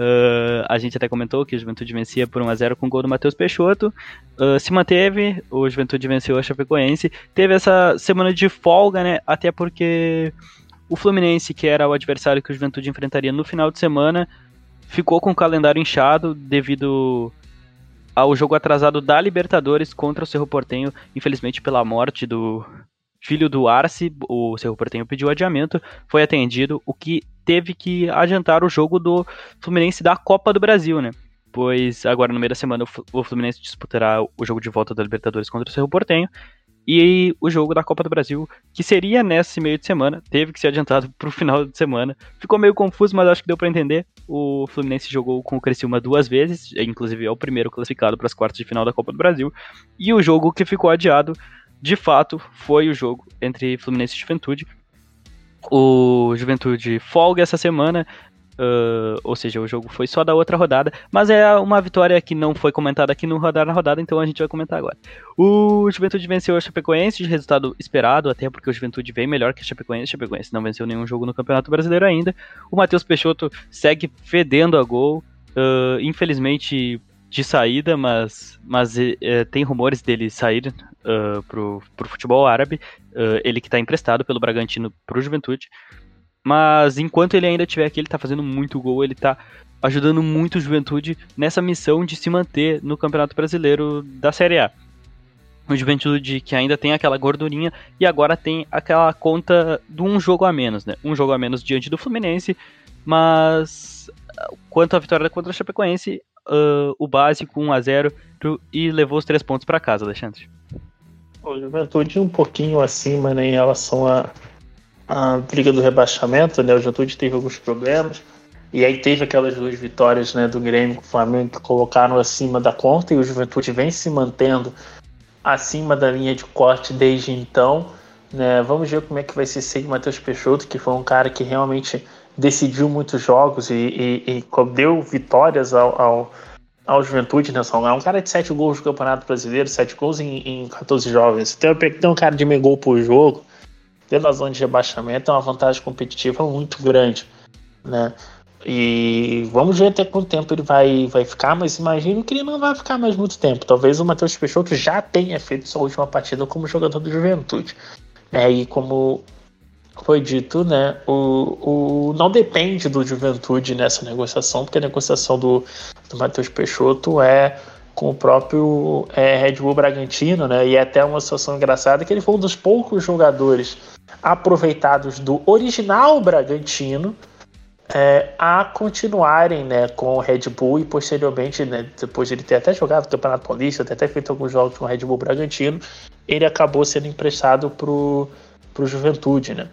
Speaker 4: Uh, a gente até comentou que o Juventude vencia por 1x0 com o gol do Matheus Peixoto. Uh, se manteve, o Juventude venceu a Chapecoense. Teve essa semana de folga, né? Até porque o Fluminense, que era o adversário que o Juventude enfrentaria no final de semana, ficou com o calendário inchado devido ao jogo atrasado da Libertadores contra o Cerro Portenho, infelizmente pela morte do filho do Arce, o Cerro Portenho pediu adiamento, foi atendido, o que teve que adiantar o jogo do Fluminense da Copa do Brasil, né? Pois agora no meio da semana o Fluminense disputará o jogo de volta da Libertadores contra o Cerro Portenho e o jogo da Copa do Brasil, que seria nesse meio de semana, teve que ser adiantado para o final de semana. Ficou meio confuso, mas acho que deu para entender. O Fluminense jogou com o Criciúma duas vezes, inclusive é o primeiro classificado para as quartas de final da Copa do Brasil. E o jogo que ficou adiado, de fato, foi o jogo entre Fluminense e Juventude. O Juventude folga essa semana, Uh, ou seja, o jogo foi só da outra rodada, mas é uma vitória que não foi comentada aqui no Rodar na Rodada, então a gente vai comentar agora. O Juventude venceu a Chapecoense de resultado esperado, até porque o Juventude vem melhor que a Chapecoense. A Chapecoense não venceu nenhum jogo no Campeonato Brasileiro ainda. O Matheus Peixoto segue fedendo a gol, uh, infelizmente de saída, mas, mas uh, tem rumores dele sair uh, pro, pro futebol árabe. ele que está emprestado pelo Bragantino pro Juventude. Mas enquanto ele ainda estiver aqui, ele tá fazendo muito gol, ele tá ajudando muito o Juventude nessa missão de se manter no Campeonato Brasileiro da Série A. O Juventude que ainda tem aquela gordurinha e agora tem aquela conta de um jogo a menos, né? Um jogo a menos diante do Fluminense, mas quanto à vitória contra o Chapecoense, uh, o básico 1 a 0 e levou os três pontos para casa, Alexandre.
Speaker 3: O Juventude um pouquinho acima né, em relação a, a briga do rebaixamento, né? O Juventude teve alguns problemas. E aí teve aquelas duas vitórias né, do Grêmio com o Flamengo que colocaram acima da conta e o Juventude vem se mantendo acima da linha de corte desde então. Né? Vamos ver como é que vai ser sem Matheus Peixoto, que foi um cara que realmente decidiu muitos jogos e, e, e deu vitórias ao, ao, ao Juventude né? É um cara de 7 gols no Campeonato Brasileiro, 7 gols em, em 14 jogos. Tem, tem um cara de meio gol por jogo dentro da zona de rebaixamento é uma vantagem competitiva muito grande, né? E vamos ver até quanto tempo ele vai, vai ficar, mas imagino que ele não vai ficar mais muito tempo. Talvez o Matheus Peixoto já tenha feito sua última partida como jogador do Juventude. É, e como foi dito, né, o, o, não depende do Juventude nessa negociação, porque a negociação do, do Matheus Peixoto é com o próprio é, Red Bull Bragantino, né, e é até uma situação engraçada que ele foi um dos poucos jogadores aproveitados do original Bragantino é, a continuarem né, com o Red Bull e posteriormente, né, depois de ele ter até jogado o Campeonato Paulista, ter até feito alguns jogos com o Red Bull Bragantino, ele acabou sendo emprestado pro, pro Juventude, né?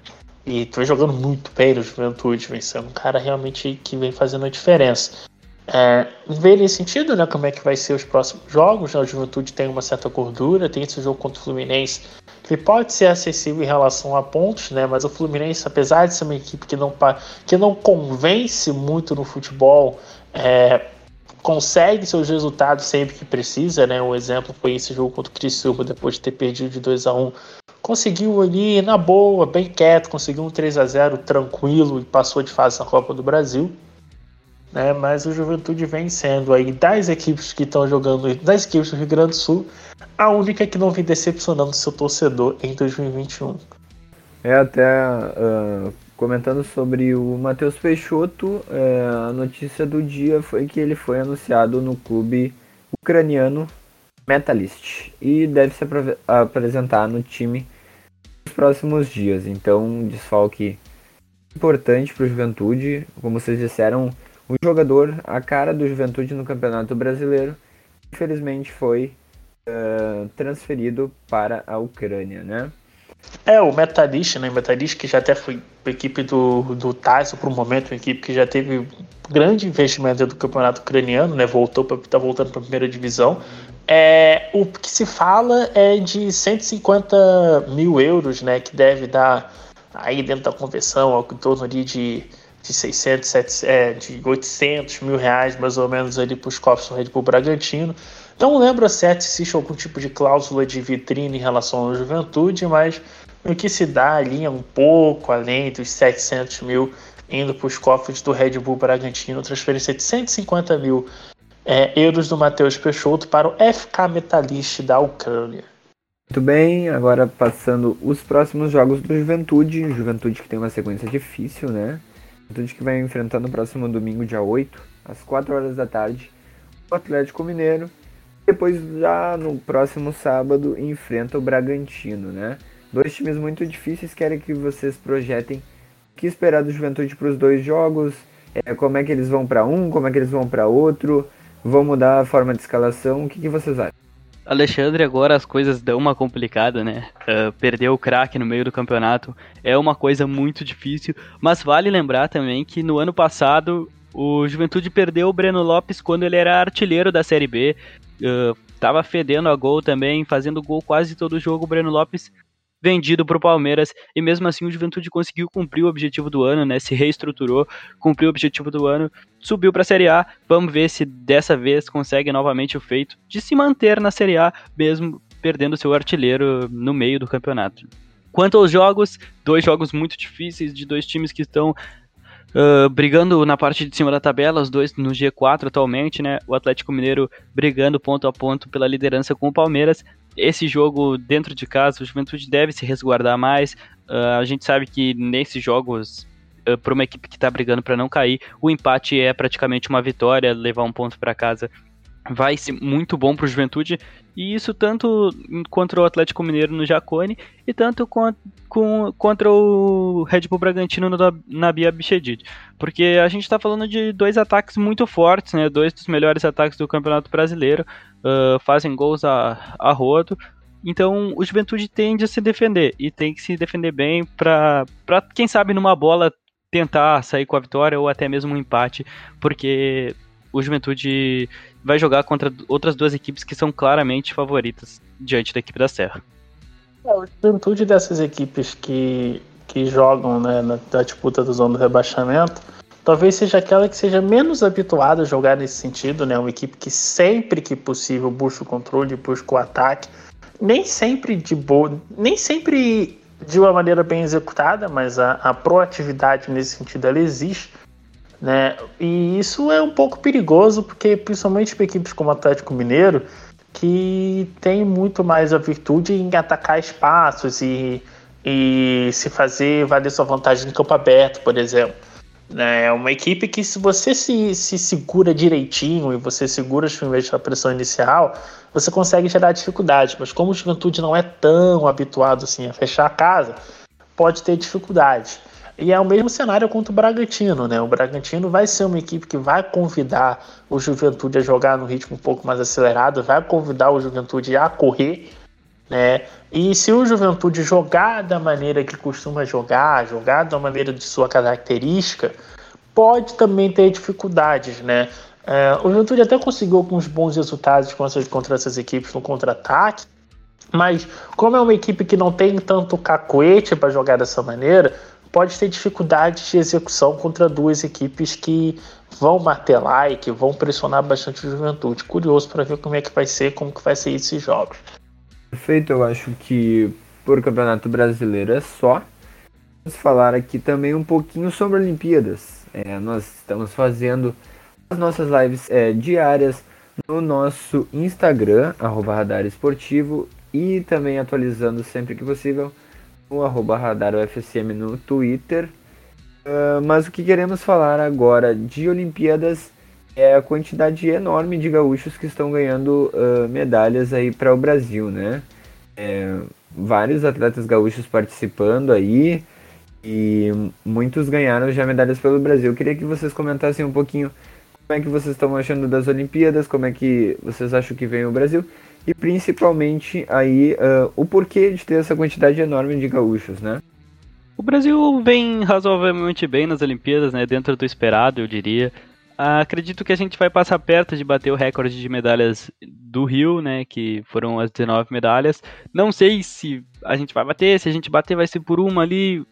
Speaker 3: E vem jogando muito bem no Juventude, vem sendo um cara realmente que vem fazendo a diferença. É, nesse sentido, né, como é que vai ser os próximos jogos, né, o Juventude tem uma certa gordura, tem esse jogo contra o Fluminense que pode ser acessível em relação a pontos, né, mas o Fluminense, apesar de ser uma equipe que não, que não convence muito no futebol, é, consegue seus resultados sempre que precisa, né, um exemplo foi esse jogo contra o Criciúma, depois de ter perdido de 2 a 1 conseguiu ali na boa, bem quieto, conseguiu um 3 a 0 tranquilo e passou de fase na Copa do Brasil né? Mas o Juventude vem sendo aí das equipes que estão jogando, das equipes do Rio Grande do Sul, a única que não vem decepcionando seu torcedor em 2021.
Speaker 2: É até uh, comentando sobre o Matheus Peixoto, é, a notícia do dia foi que ele foi anunciado no clube ucraniano Metalist e deve se apresentar no time nos próximos dias. Então, um desfalque importante para o Juventude, como vocês disseram, o jogador, a cara do Juventude no Campeonato Brasileiro, infelizmente foi uh, transferido para a Ucrânia, né?
Speaker 3: É, o Metalist, né? Metalist que já até foi equipe do, do Tyson por um momento, uma equipe que já teve grande investimento do campeonato ucraniano, né? Voltou para tá voltando para a primeira divisão. É, o que se fala é de 150 mil euros, né? Que deve dar aí dentro da conversão, algo em torno ali de de 600, 700, é, de 800 mil reais mais ou menos ali para os cofres do Red Bull Bragantino. Não lembro certo se existe algum tipo de cláusula de vitrine em relação à juventude, mas o que se dá ali é um pouco além dos 700 mil indo para os cofres do Red Bull Bragantino, transferência de 150 mil é, euros do Matheus Peixoto para o FK Metalist da Ucrânia.
Speaker 2: Muito bem, agora passando os próximos jogos do Juventude. Juventude que tem uma sequência difícil, né? Juventude que vai enfrentar no próximo domingo, dia 8, às 4 horas da tarde, o Atlético Mineiro. Depois, já no próximo sábado, enfrenta o Bragantino, né? Dois times muito difíceis, querem que vocês projetem o que esperar do Juventude para os dois jogos, é, como é que eles vão para um, como é que eles vão para outro, vão mudar a forma de escalação, o que, que vocês acham?
Speaker 4: Alexandre, agora as coisas dão uma complicada, né? Uh, perder o craque no meio do campeonato é uma coisa muito difícil, mas vale lembrar também que no ano passado o Juventude perdeu o Breno Lopes quando ele era artilheiro da Série B. Uh, tava fedendo a gol também, fazendo gol quase todo jogo. O Breno Lopes vendido para o Palmeiras e mesmo assim o Juventude conseguiu cumprir o objetivo do ano, né? Se reestruturou, cumpriu o objetivo do ano, subiu para a Série A. Vamos ver se dessa vez consegue novamente o feito de se manter na Série A, mesmo perdendo seu artilheiro no meio do campeonato. Quanto aos jogos, dois jogos muito difíceis de dois times que estão Uh, brigando na parte de cima da tabela, os dois no G4 atualmente, né? O Atlético Mineiro brigando ponto a ponto pela liderança com o Palmeiras, esse jogo dentro de casa, o Juventude deve se resguardar mais. Uh, a gente sabe que nesses jogos, uh, para uma equipe que está brigando para não cair, o empate é praticamente uma vitória, levar um ponto para casa vai ser muito bom para o Juventude e isso tanto contra o Atlético Mineiro no Jacone e tanto com, com, contra o Red Bull Bragantino no Nabia Bichedid, porque a gente está falando de dois ataques muito fortes, né, dois dos melhores ataques do Campeonato Brasileiro, uh, fazem gols a, a rodo, então o Juventude tende a se defender e tem que se defender bem para quem sabe numa bola tentar sair com a vitória ou até mesmo um empate, porque o Juventude vai jogar contra outras duas equipes que são claramente favoritas diante da equipe da Serra.
Speaker 3: É, a juventude dessas equipes que, que jogam né, na, na disputa do zona do rebaixamento talvez seja aquela que seja menos habituada a jogar nesse sentido, né? Uma equipe que sempre que possível busca o controle, busca o ataque, nem sempre de boa, nem sempre de uma maneira bem executada, mas a, a proatividade nesse sentido ela existe. Né? E isso é um pouco perigoso, porque principalmente para equipes como o Atlético Mineiro, que tem muito mais a virtude em atacar espaços e, e se fazer valer sua vantagem no campo aberto, por exemplo. Né? É uma equipe que, se você se, se segura direitinho e você segura os primeiros da pressão inicial, você consegue gerar dificuldade. Mas como o Juventude não é tão habituado assim a fechar a casa, pode ter dificuldade. E é o mesmo cenário contra o Bragantino, né? O Bragantino vai ser uma equipe que vai convidar o Juventude a jogar no ritmo um pouco mais acelerado, vai convidar o Juventude a correr, né? E se o Juventude jogar da maneira que costuma jogar, jogar da maneira de sua característica, pode também ter dificuldades, né? É, o Juventude até conseguiu alguns bons resultados contra, essas equipes no contra-ataque, mas como é uma equipe que não tem tanto cacoete para jogar dessa maneira, pode ter dificuldades de execução contra duas equipes que vão martelar e que vão pressionar bastante o Juventude. Curioso para ver como é que vai ser, como que vai ser esses jogos.
Speaker 2: Perfeito, eu acho que por Campeonato Brasileiro é só. Vamos falar aqui também um pouquinho sobre Olimpíadas. É, nós estamos fazendo as nossas lives é, diárias no nosso Instagram, arroba Radar Esportivo, e também atualizando sempre que possível no arroba Radar UFSM no Twitter. Uh, mas o que queremos falar agora de Olimpíadas é a quantidade enorme de gaúchos que estão ganhando uh, medalhas aí para o Brasil, né? É, vários atletas gaúchos participando aí e muitos ganharam já medalhas pelo Brasil. Eu queria que vocês comentassem um pouquinho como é que vocês estão achando das Olimpíadas, como é que vocês acham que vem o Brasil e principalmente aí uh, o porquê de ter essa quantidade enorme de gaúchos, né?
Speaker 4: O Brasil vem razoavelmente bem nas Olimpíadas, né? Dentro do esperado, eu diria. Uh, acredito que a gente vai passar perto de bater o recorde de medalhas do Rio, né? Que foram as 19 medalhas. Não sei se a gente vai bater, se a gente bater vai ser por uma ali,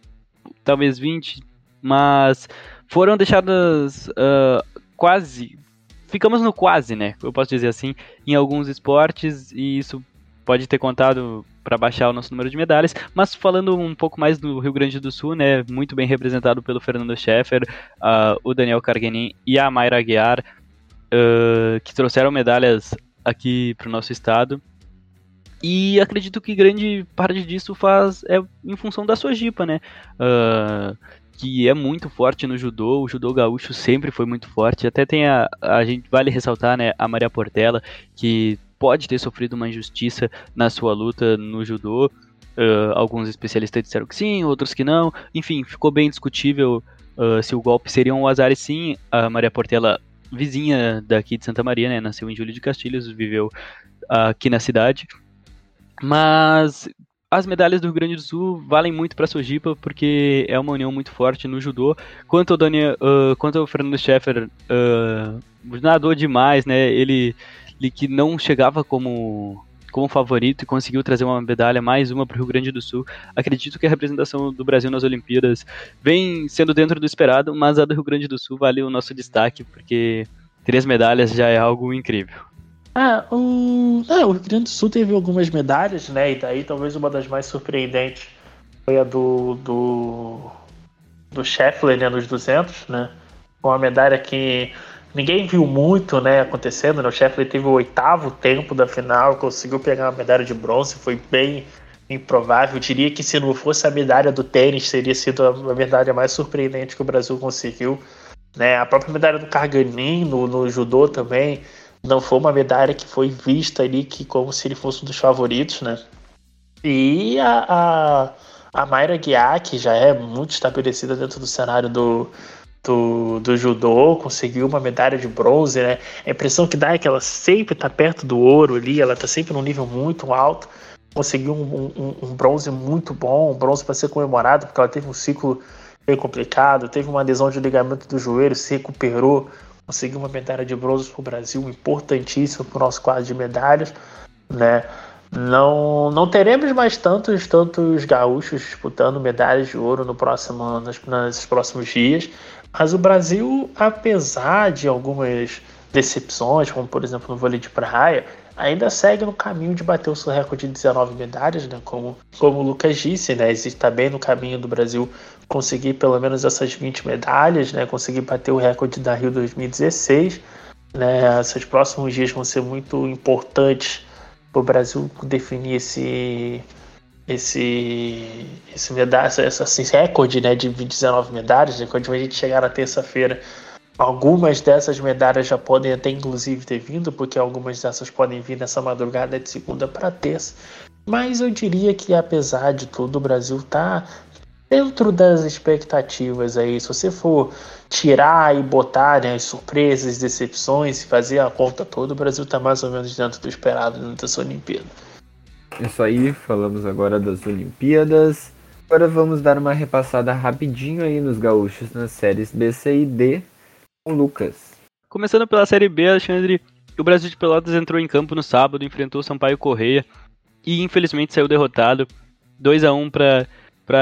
Speaker 4: talvez 20, mas foram deixadas uh, quase ficamos no quase, né? Eu posso dizer assim, em alguns esportes, e isso pode ter contado para baixar o nosso número de medalhas, mas falando um pouco mais do Rio Grande do Sul, né, muito bem representado pelo Fernando Scheffer, uh, o Daniel Carguenin e a Mayra Aguiar, uh, que trouxeram medalhas aqui para o nosso estado. E acredito que grande parte disso faz é em função da sua jipa, né? Uh, que é muito forte no judô, o judô gaúcho sempre foi muito forte. Até tem a, a gente vale ressaltar, né, a Maria Portela, que pode ter sofrido uma injustiça na sua luta no judô. Uh, alguns especialistas disseram que sim, outros que não. Enfim, ficou bem discutível uh, se o golpe seria um azar e sim. A Maria Portela, vizinha daqui de Santa Maria, né, nasceu em Júlio de Castilhos, viveu aqui na cidade. Mas as medalhas do Rio Grande do Sul valem muito para a Sojipa, porque é uma união muito forte no judô. Quanto ao, Daniel, uh, quanto ao Fernando Scheffer, uh, nadou demais, né? Ele, ele que não chegava como, como favorito e conseguiu trazer uma medalha, mais uma para o Rio Grande do Sul. Acredito que a representação do Brasil nas Olimpíadas vem sendo dentro do esperado, mas a do Rio Grande do Sul vale o nosso destaque, porque três medalhas já é algo incrível.
Speaker 3: Ah, o... Ah, o Rio Grande do Sul teve algumas medalhas, né? E daí talvez uma das mais surpreendentes foi a do. do, do Scheffler, né? Nos 200, né? Uma medalha que ninguém viu muito, né? Acontecendo, né? O Scheffler teve o oitavo tempo da final, conseguiu pegar uma medalha de bronze, foi bem improvável. Eu diria que se não fosse a medalha do tênis, teria sido a medalha mais surpreendente que o Brasil conseguiu. Né? A própria medalha do Carganin no, no judô também não foi uma medalha que foi vista ali que como se ele fosse um dos favoritos, né? E a, a, a Mayra Guiar, que já é muito estabelecida dentro do cenário do, do, do judô, conseguiu uma medalha de bronze, né? A impressão que dá é que ela sempre está perto do ouro ali, ela está sempre num nível muito alto. Conseguiu um, um, um bronze muito bom, um bronze para ser comemorado, porque ela teve um ciclo bem complicado, teve uma lesão de ligamento do joelho, se recuperou, conseguir uma medalha de bronze para o Brasil, importantíssimo para o nosso quadro de medalhas, né? Não, não teremos mais tantos, tantos gaúchos disputando medalhas de ouro no próximo, nos, nos próximos dias, mas o Brasil, apesar de algumas decepções, como por exemplo no vôlei de praia, ainda segue no caminho de bater o seu recorde de 19 medalhas, né? Como, como o Lucas disse, né? Está bem no caminho do Brasil conseguir pelo menos essas 20 medalhas, né? Conseguir bater o recorde da Rio 2016. Né? Esses próximos dias vão ser muito importantes para o Brasil definir esse esse esse medalha, esse, esse recorde né, de 19 medalhas, né, quando a gente chegar na terça-feira Algumas dessas medalhas já podem até inclusive ter vindo, porque algumas dessas podem vir nessa madrugada de segunda para terça. Mas eu diria que apesar de tudo, o Brasil está dentro das expectativas aí, se você for tirar e botar né, as surpresas, decepções fazer a conta toda, o Brasil está mais ou menos dentro do esperado nessa Olimpíada.
Speaker 2: Isso aí, falamos agora das Olimpíadas. Agora vamos dar uma repassada rapidinho aí nos gaúchos nas séries B, C e D com Lucas.
Speaker 4: Começando pela série B, Alexandre, o Brasil de Pelotas entrou em campo no sábado, enfrentou o Sampaio Correia e infelizmente saiu derrotado. 2 a 1 para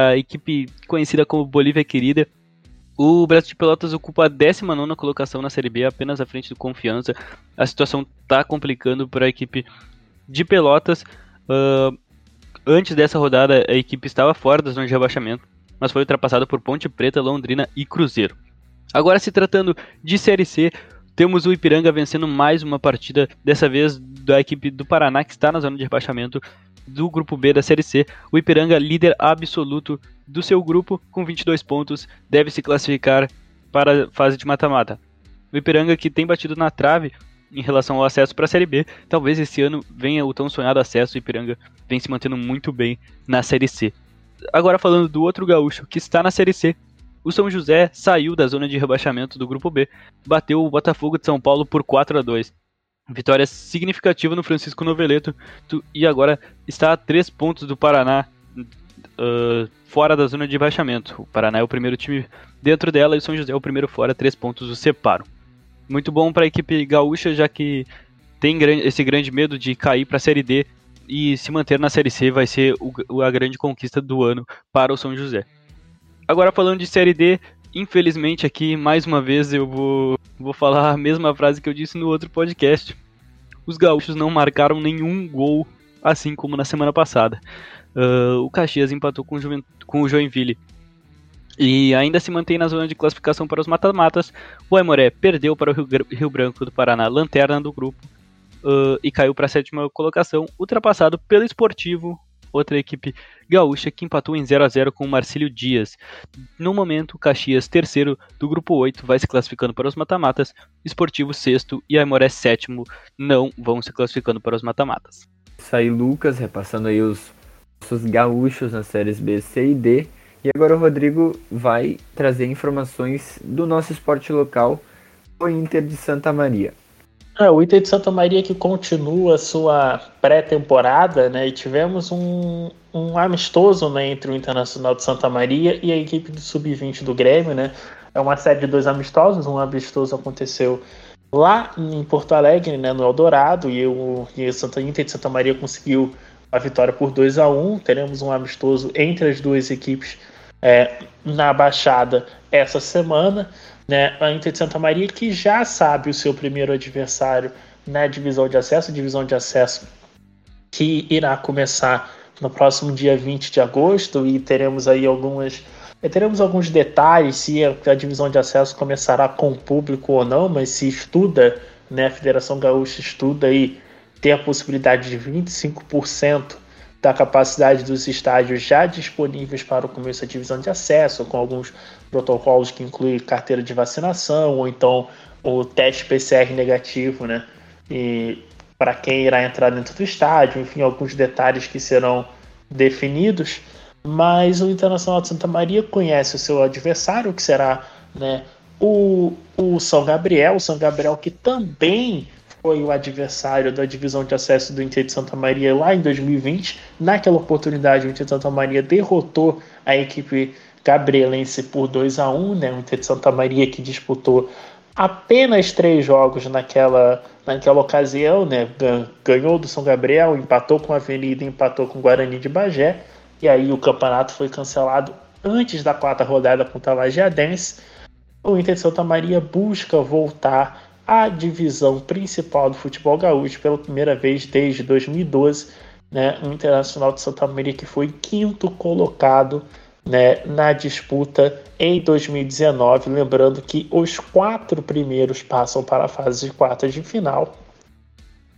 Speaker 4: a equipe conhecida como Bolívia Querida. O Brasil de Pelotas ocupa a 19 colocação na Série B, apenas à frente do Confiança. A situação está complicando para a equipe de Pelotas. Uh, antes dessa rodada, a equipe estava fora da zona de rebaixamento, mas foi ultrapassada por Ponte Preta, Londrina e Cruzeiro. Agora, se tratando de Série C, temos o Ipiranga vencendo mais uma partida, dessa vez da equipe do Paraná, que está na zona de rebaixamento, do grupo B da Série C. O Ipiranga, líder absoluto do seu grupo, com 22 pontos, deve se classificar para a fase de mata-mata. O Ipiranga, que tem batido na trave em relação ao acesso para a Série B, talvez esse ano venha o tão sonhado acesso. O Ipiranga vem se mantendo muito bem na Série C. Agora falando do outro gaúcho que está na Série C, o São José saiu da zona de rebaixamento do grupo B, bateu o Botafogo de São Paulo por 4 a 2. Vitória significativa no Francisco Noveleto e agora está a três pontos do Paraná uh, fora da zona de baixamento. O Paraná é o primeiro time dentro dela e o São José é o primeiro fora, três pontos o separam. Muito bom para a equipe gaúcha, já que tem esse grande medo de cair para a Série D e se manter na Série C vai ser a grande conquista do ano para o São José. Agora falando de Série D, infelizmente aqui mais uma vez eu vou Vou falar a mesma frase que eu disse no outro podcast. Os gaúchos não marcaram nenhum gol, assim como na semana passada. Uh, o Caxias empatou com o, com o Joinville. E ainda se mantém na zona de classificação para os mata-matas. O Aimoré perdeu para o Rio, Rio, Branco do Paraná, lanterna do grupo, uh, e caiu para a sétima colocação, ultrapassado pelo Esportivo, outra equipe gaúcha que empatou em 0 a 0 com o Marcílio Dias. No momento, Caxias, terceiro do grupo 8, vai se classificando para os mata-matas, Esportivo sexto e Aimoré sétimo não vão se classificando para os mata-matas.
Speaker 2: Isso aí, Lucas, repassando aí os nossos gaúchos nas séries B, C e D. E agora o Rodrigo vai trazer informações do nosso esporte local, o Inter de Santa Maria.
Speaker 3: É, o Inter de Santa Maria que continua sua pré-temporada, né? E tivemos um, um amistoso né, entre o Internacional de Santa Maria e a equipe do Sub-20 do Grêmio, né? É uma série de dois amistosos. Um amistoso aconteceu lá em Porto Alegre, né, no Eldorado, e o, e o Santa Inter de Santa Maria conseguiu a vitória por 2 a 1 Teremos um amistoso entre as duas equipes é, na Baixada essa semana né, a Inter de Santa Maria, que já sabe o seu primeiro adversário na divisão de acesso, divisão de acesso que irá começar no próximo dia 20 de agosto e teremos aí algumas teremos alguns detalhes se a, divisão de acesso começará com público ou não, mas se estuda, né, a Federação Gaúcha estuda aí ter a possibilidade de 25% da capacidade dos estádios já disponíveis para o começo da divisão de acesso, com alguns protocolos que incluem carteira de vacinação ou então o teste PCR negativo, né? E para quem irá entrar dentro do estádio, enfim, alguns detalhes que serão definidos. Mas o Internacional de Santa Maria conhece o seu adversário, que será né, o, o São Gabriel, o São Gabriel que também foi o adversário da divisão de acesso do Inter de Santa Maria lá em 2020. Naquela oportunidade, o Inter de Santa Maria derrotou a equipe gabrielense por 2 a 1 né? O Inter de Santa Maria que disputou apenas três jogos naquela, naquela ocasião, né? Ganhou do São Gabriel, empatou com a Avenida, empatou com o Guarani de Bagé. E aí o campeonato foi cancelado antes da quarta rodada contra a Lajeadense. O Inter de Santa Maria busca voltar a divisão principal do futebol gaúcho pela primeira vez desde 2012, né, o Internacional de Santa Maria que foi quinto colocado né, na disputa em 2019, lembrando que os quatro primeiros passam para a fase de quartas de final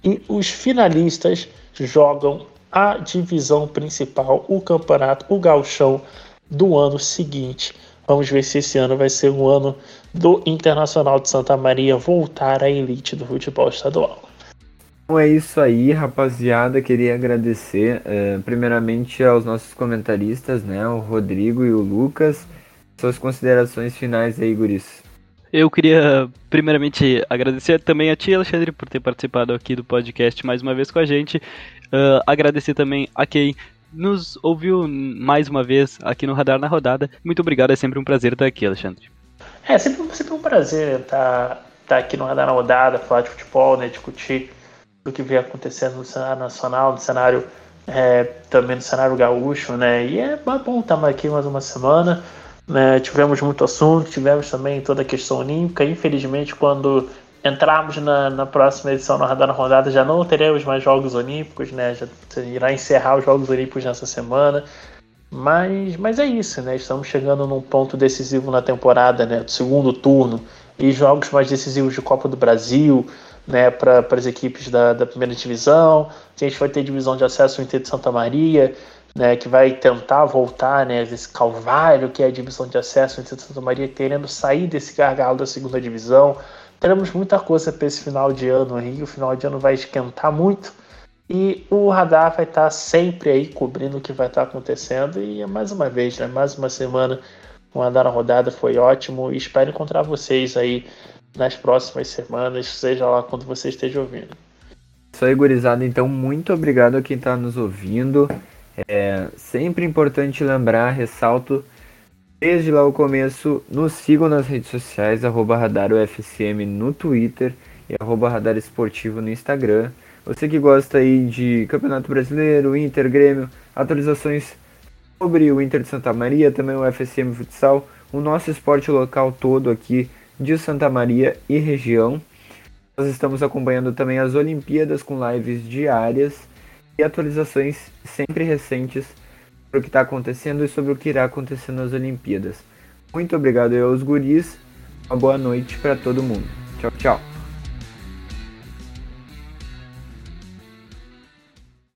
Speaker 3: e os finalistas jogam a divisão principal, o campeonato, o gauchão do ano seguinte. Vamos ver se esse ano vai ser o ano do Internacional de Santa Maria voltar à elite do futebol estadual.
Speaker 2: Então é isso aí, rapaziada. Queria agradecer uh, primeiramente aos nossos comentaristas, né? O Rodrigo e o Lucas. Suas considerações finais aí, Guris.
Speaker 4: Eu queria primeiramente agradecer também a ti, Alexandre, por ter participado aqui do podcast mais uma vez com a gente. Uh, agradecer também a quem nos ouviu mais uma vez aqui no Radar na Rodada. Muito obrigado, é sempre um prazer estar aqui, Alexandre.
Speaker 3: É sempre, sempre um prazer estar, estar aqui no Radar na Rodada, falar de futebol, né, discutir do que vem acontecendo no cenário nacional, no cenário é, também no cenário gaúcho, né? E é bom estar aqui mais uma semana. Né? Tivemos muito assunto, tivemos também toda a questão olímpica. Infelizmente, quando entrarmos na, na próxima edição no Radar na Rodada, já não teremos mais Jogos Olímpicos, né? Já irá encerrar os Jogos Olímpicos nessa semana. Mas, mas é isso, né? Estamos chegando num ponto decisivo na temporada, né? Do segundo turno e jogos mais decisivos de Copa do Brasil, né, para as equipes da, da primeira divisão. A gente vai ter divisão de acesso no Inter de Santa Maria, né, que vai tentar voltar né, desse calvário que é a divisão de acesso no Inter de Santa Maria, querendo sair desse gargalo da segunda divisão. Teremos muita coisa para esse final de ano aí, o final de ano vai esquentar muito. E o radar vai estar sempre aí cobrindo o que vai estar acontecendo. E é mais uma vez, né, mais uma semana o radar na rodada foi ótimo. E espero encontrar vocês aí nas próximas semanas, seja lá quando você esteja ouvindo.
Speaker 2: Isso aí, gurizada. Então, muito obrigado a quem está nos ouvindo. É sempre importante lembrar, ressalto, desde lá o começo, nos sigam nas redes sociais, arroba RadarUFCM no Twitter e arroba Radar Esportivo no Instagram. Você que gosta aí de Campeonato Brasileiro, Inter, Grêmio, atualizações sobre o Inter de Santa Maria, também o FCM Futsal, o nosso esporte local todo aqui de Santa Maria e região. Nós estamos acompanhando também as Olimpíadas com lives diárias e atualizações sempre recentes sobre o que está acontecendo e sobre o que irá acontecer nas Olimpíadas. Muito obrigado aos guris, uma boa noite para todo mundo. Tchau, tchau.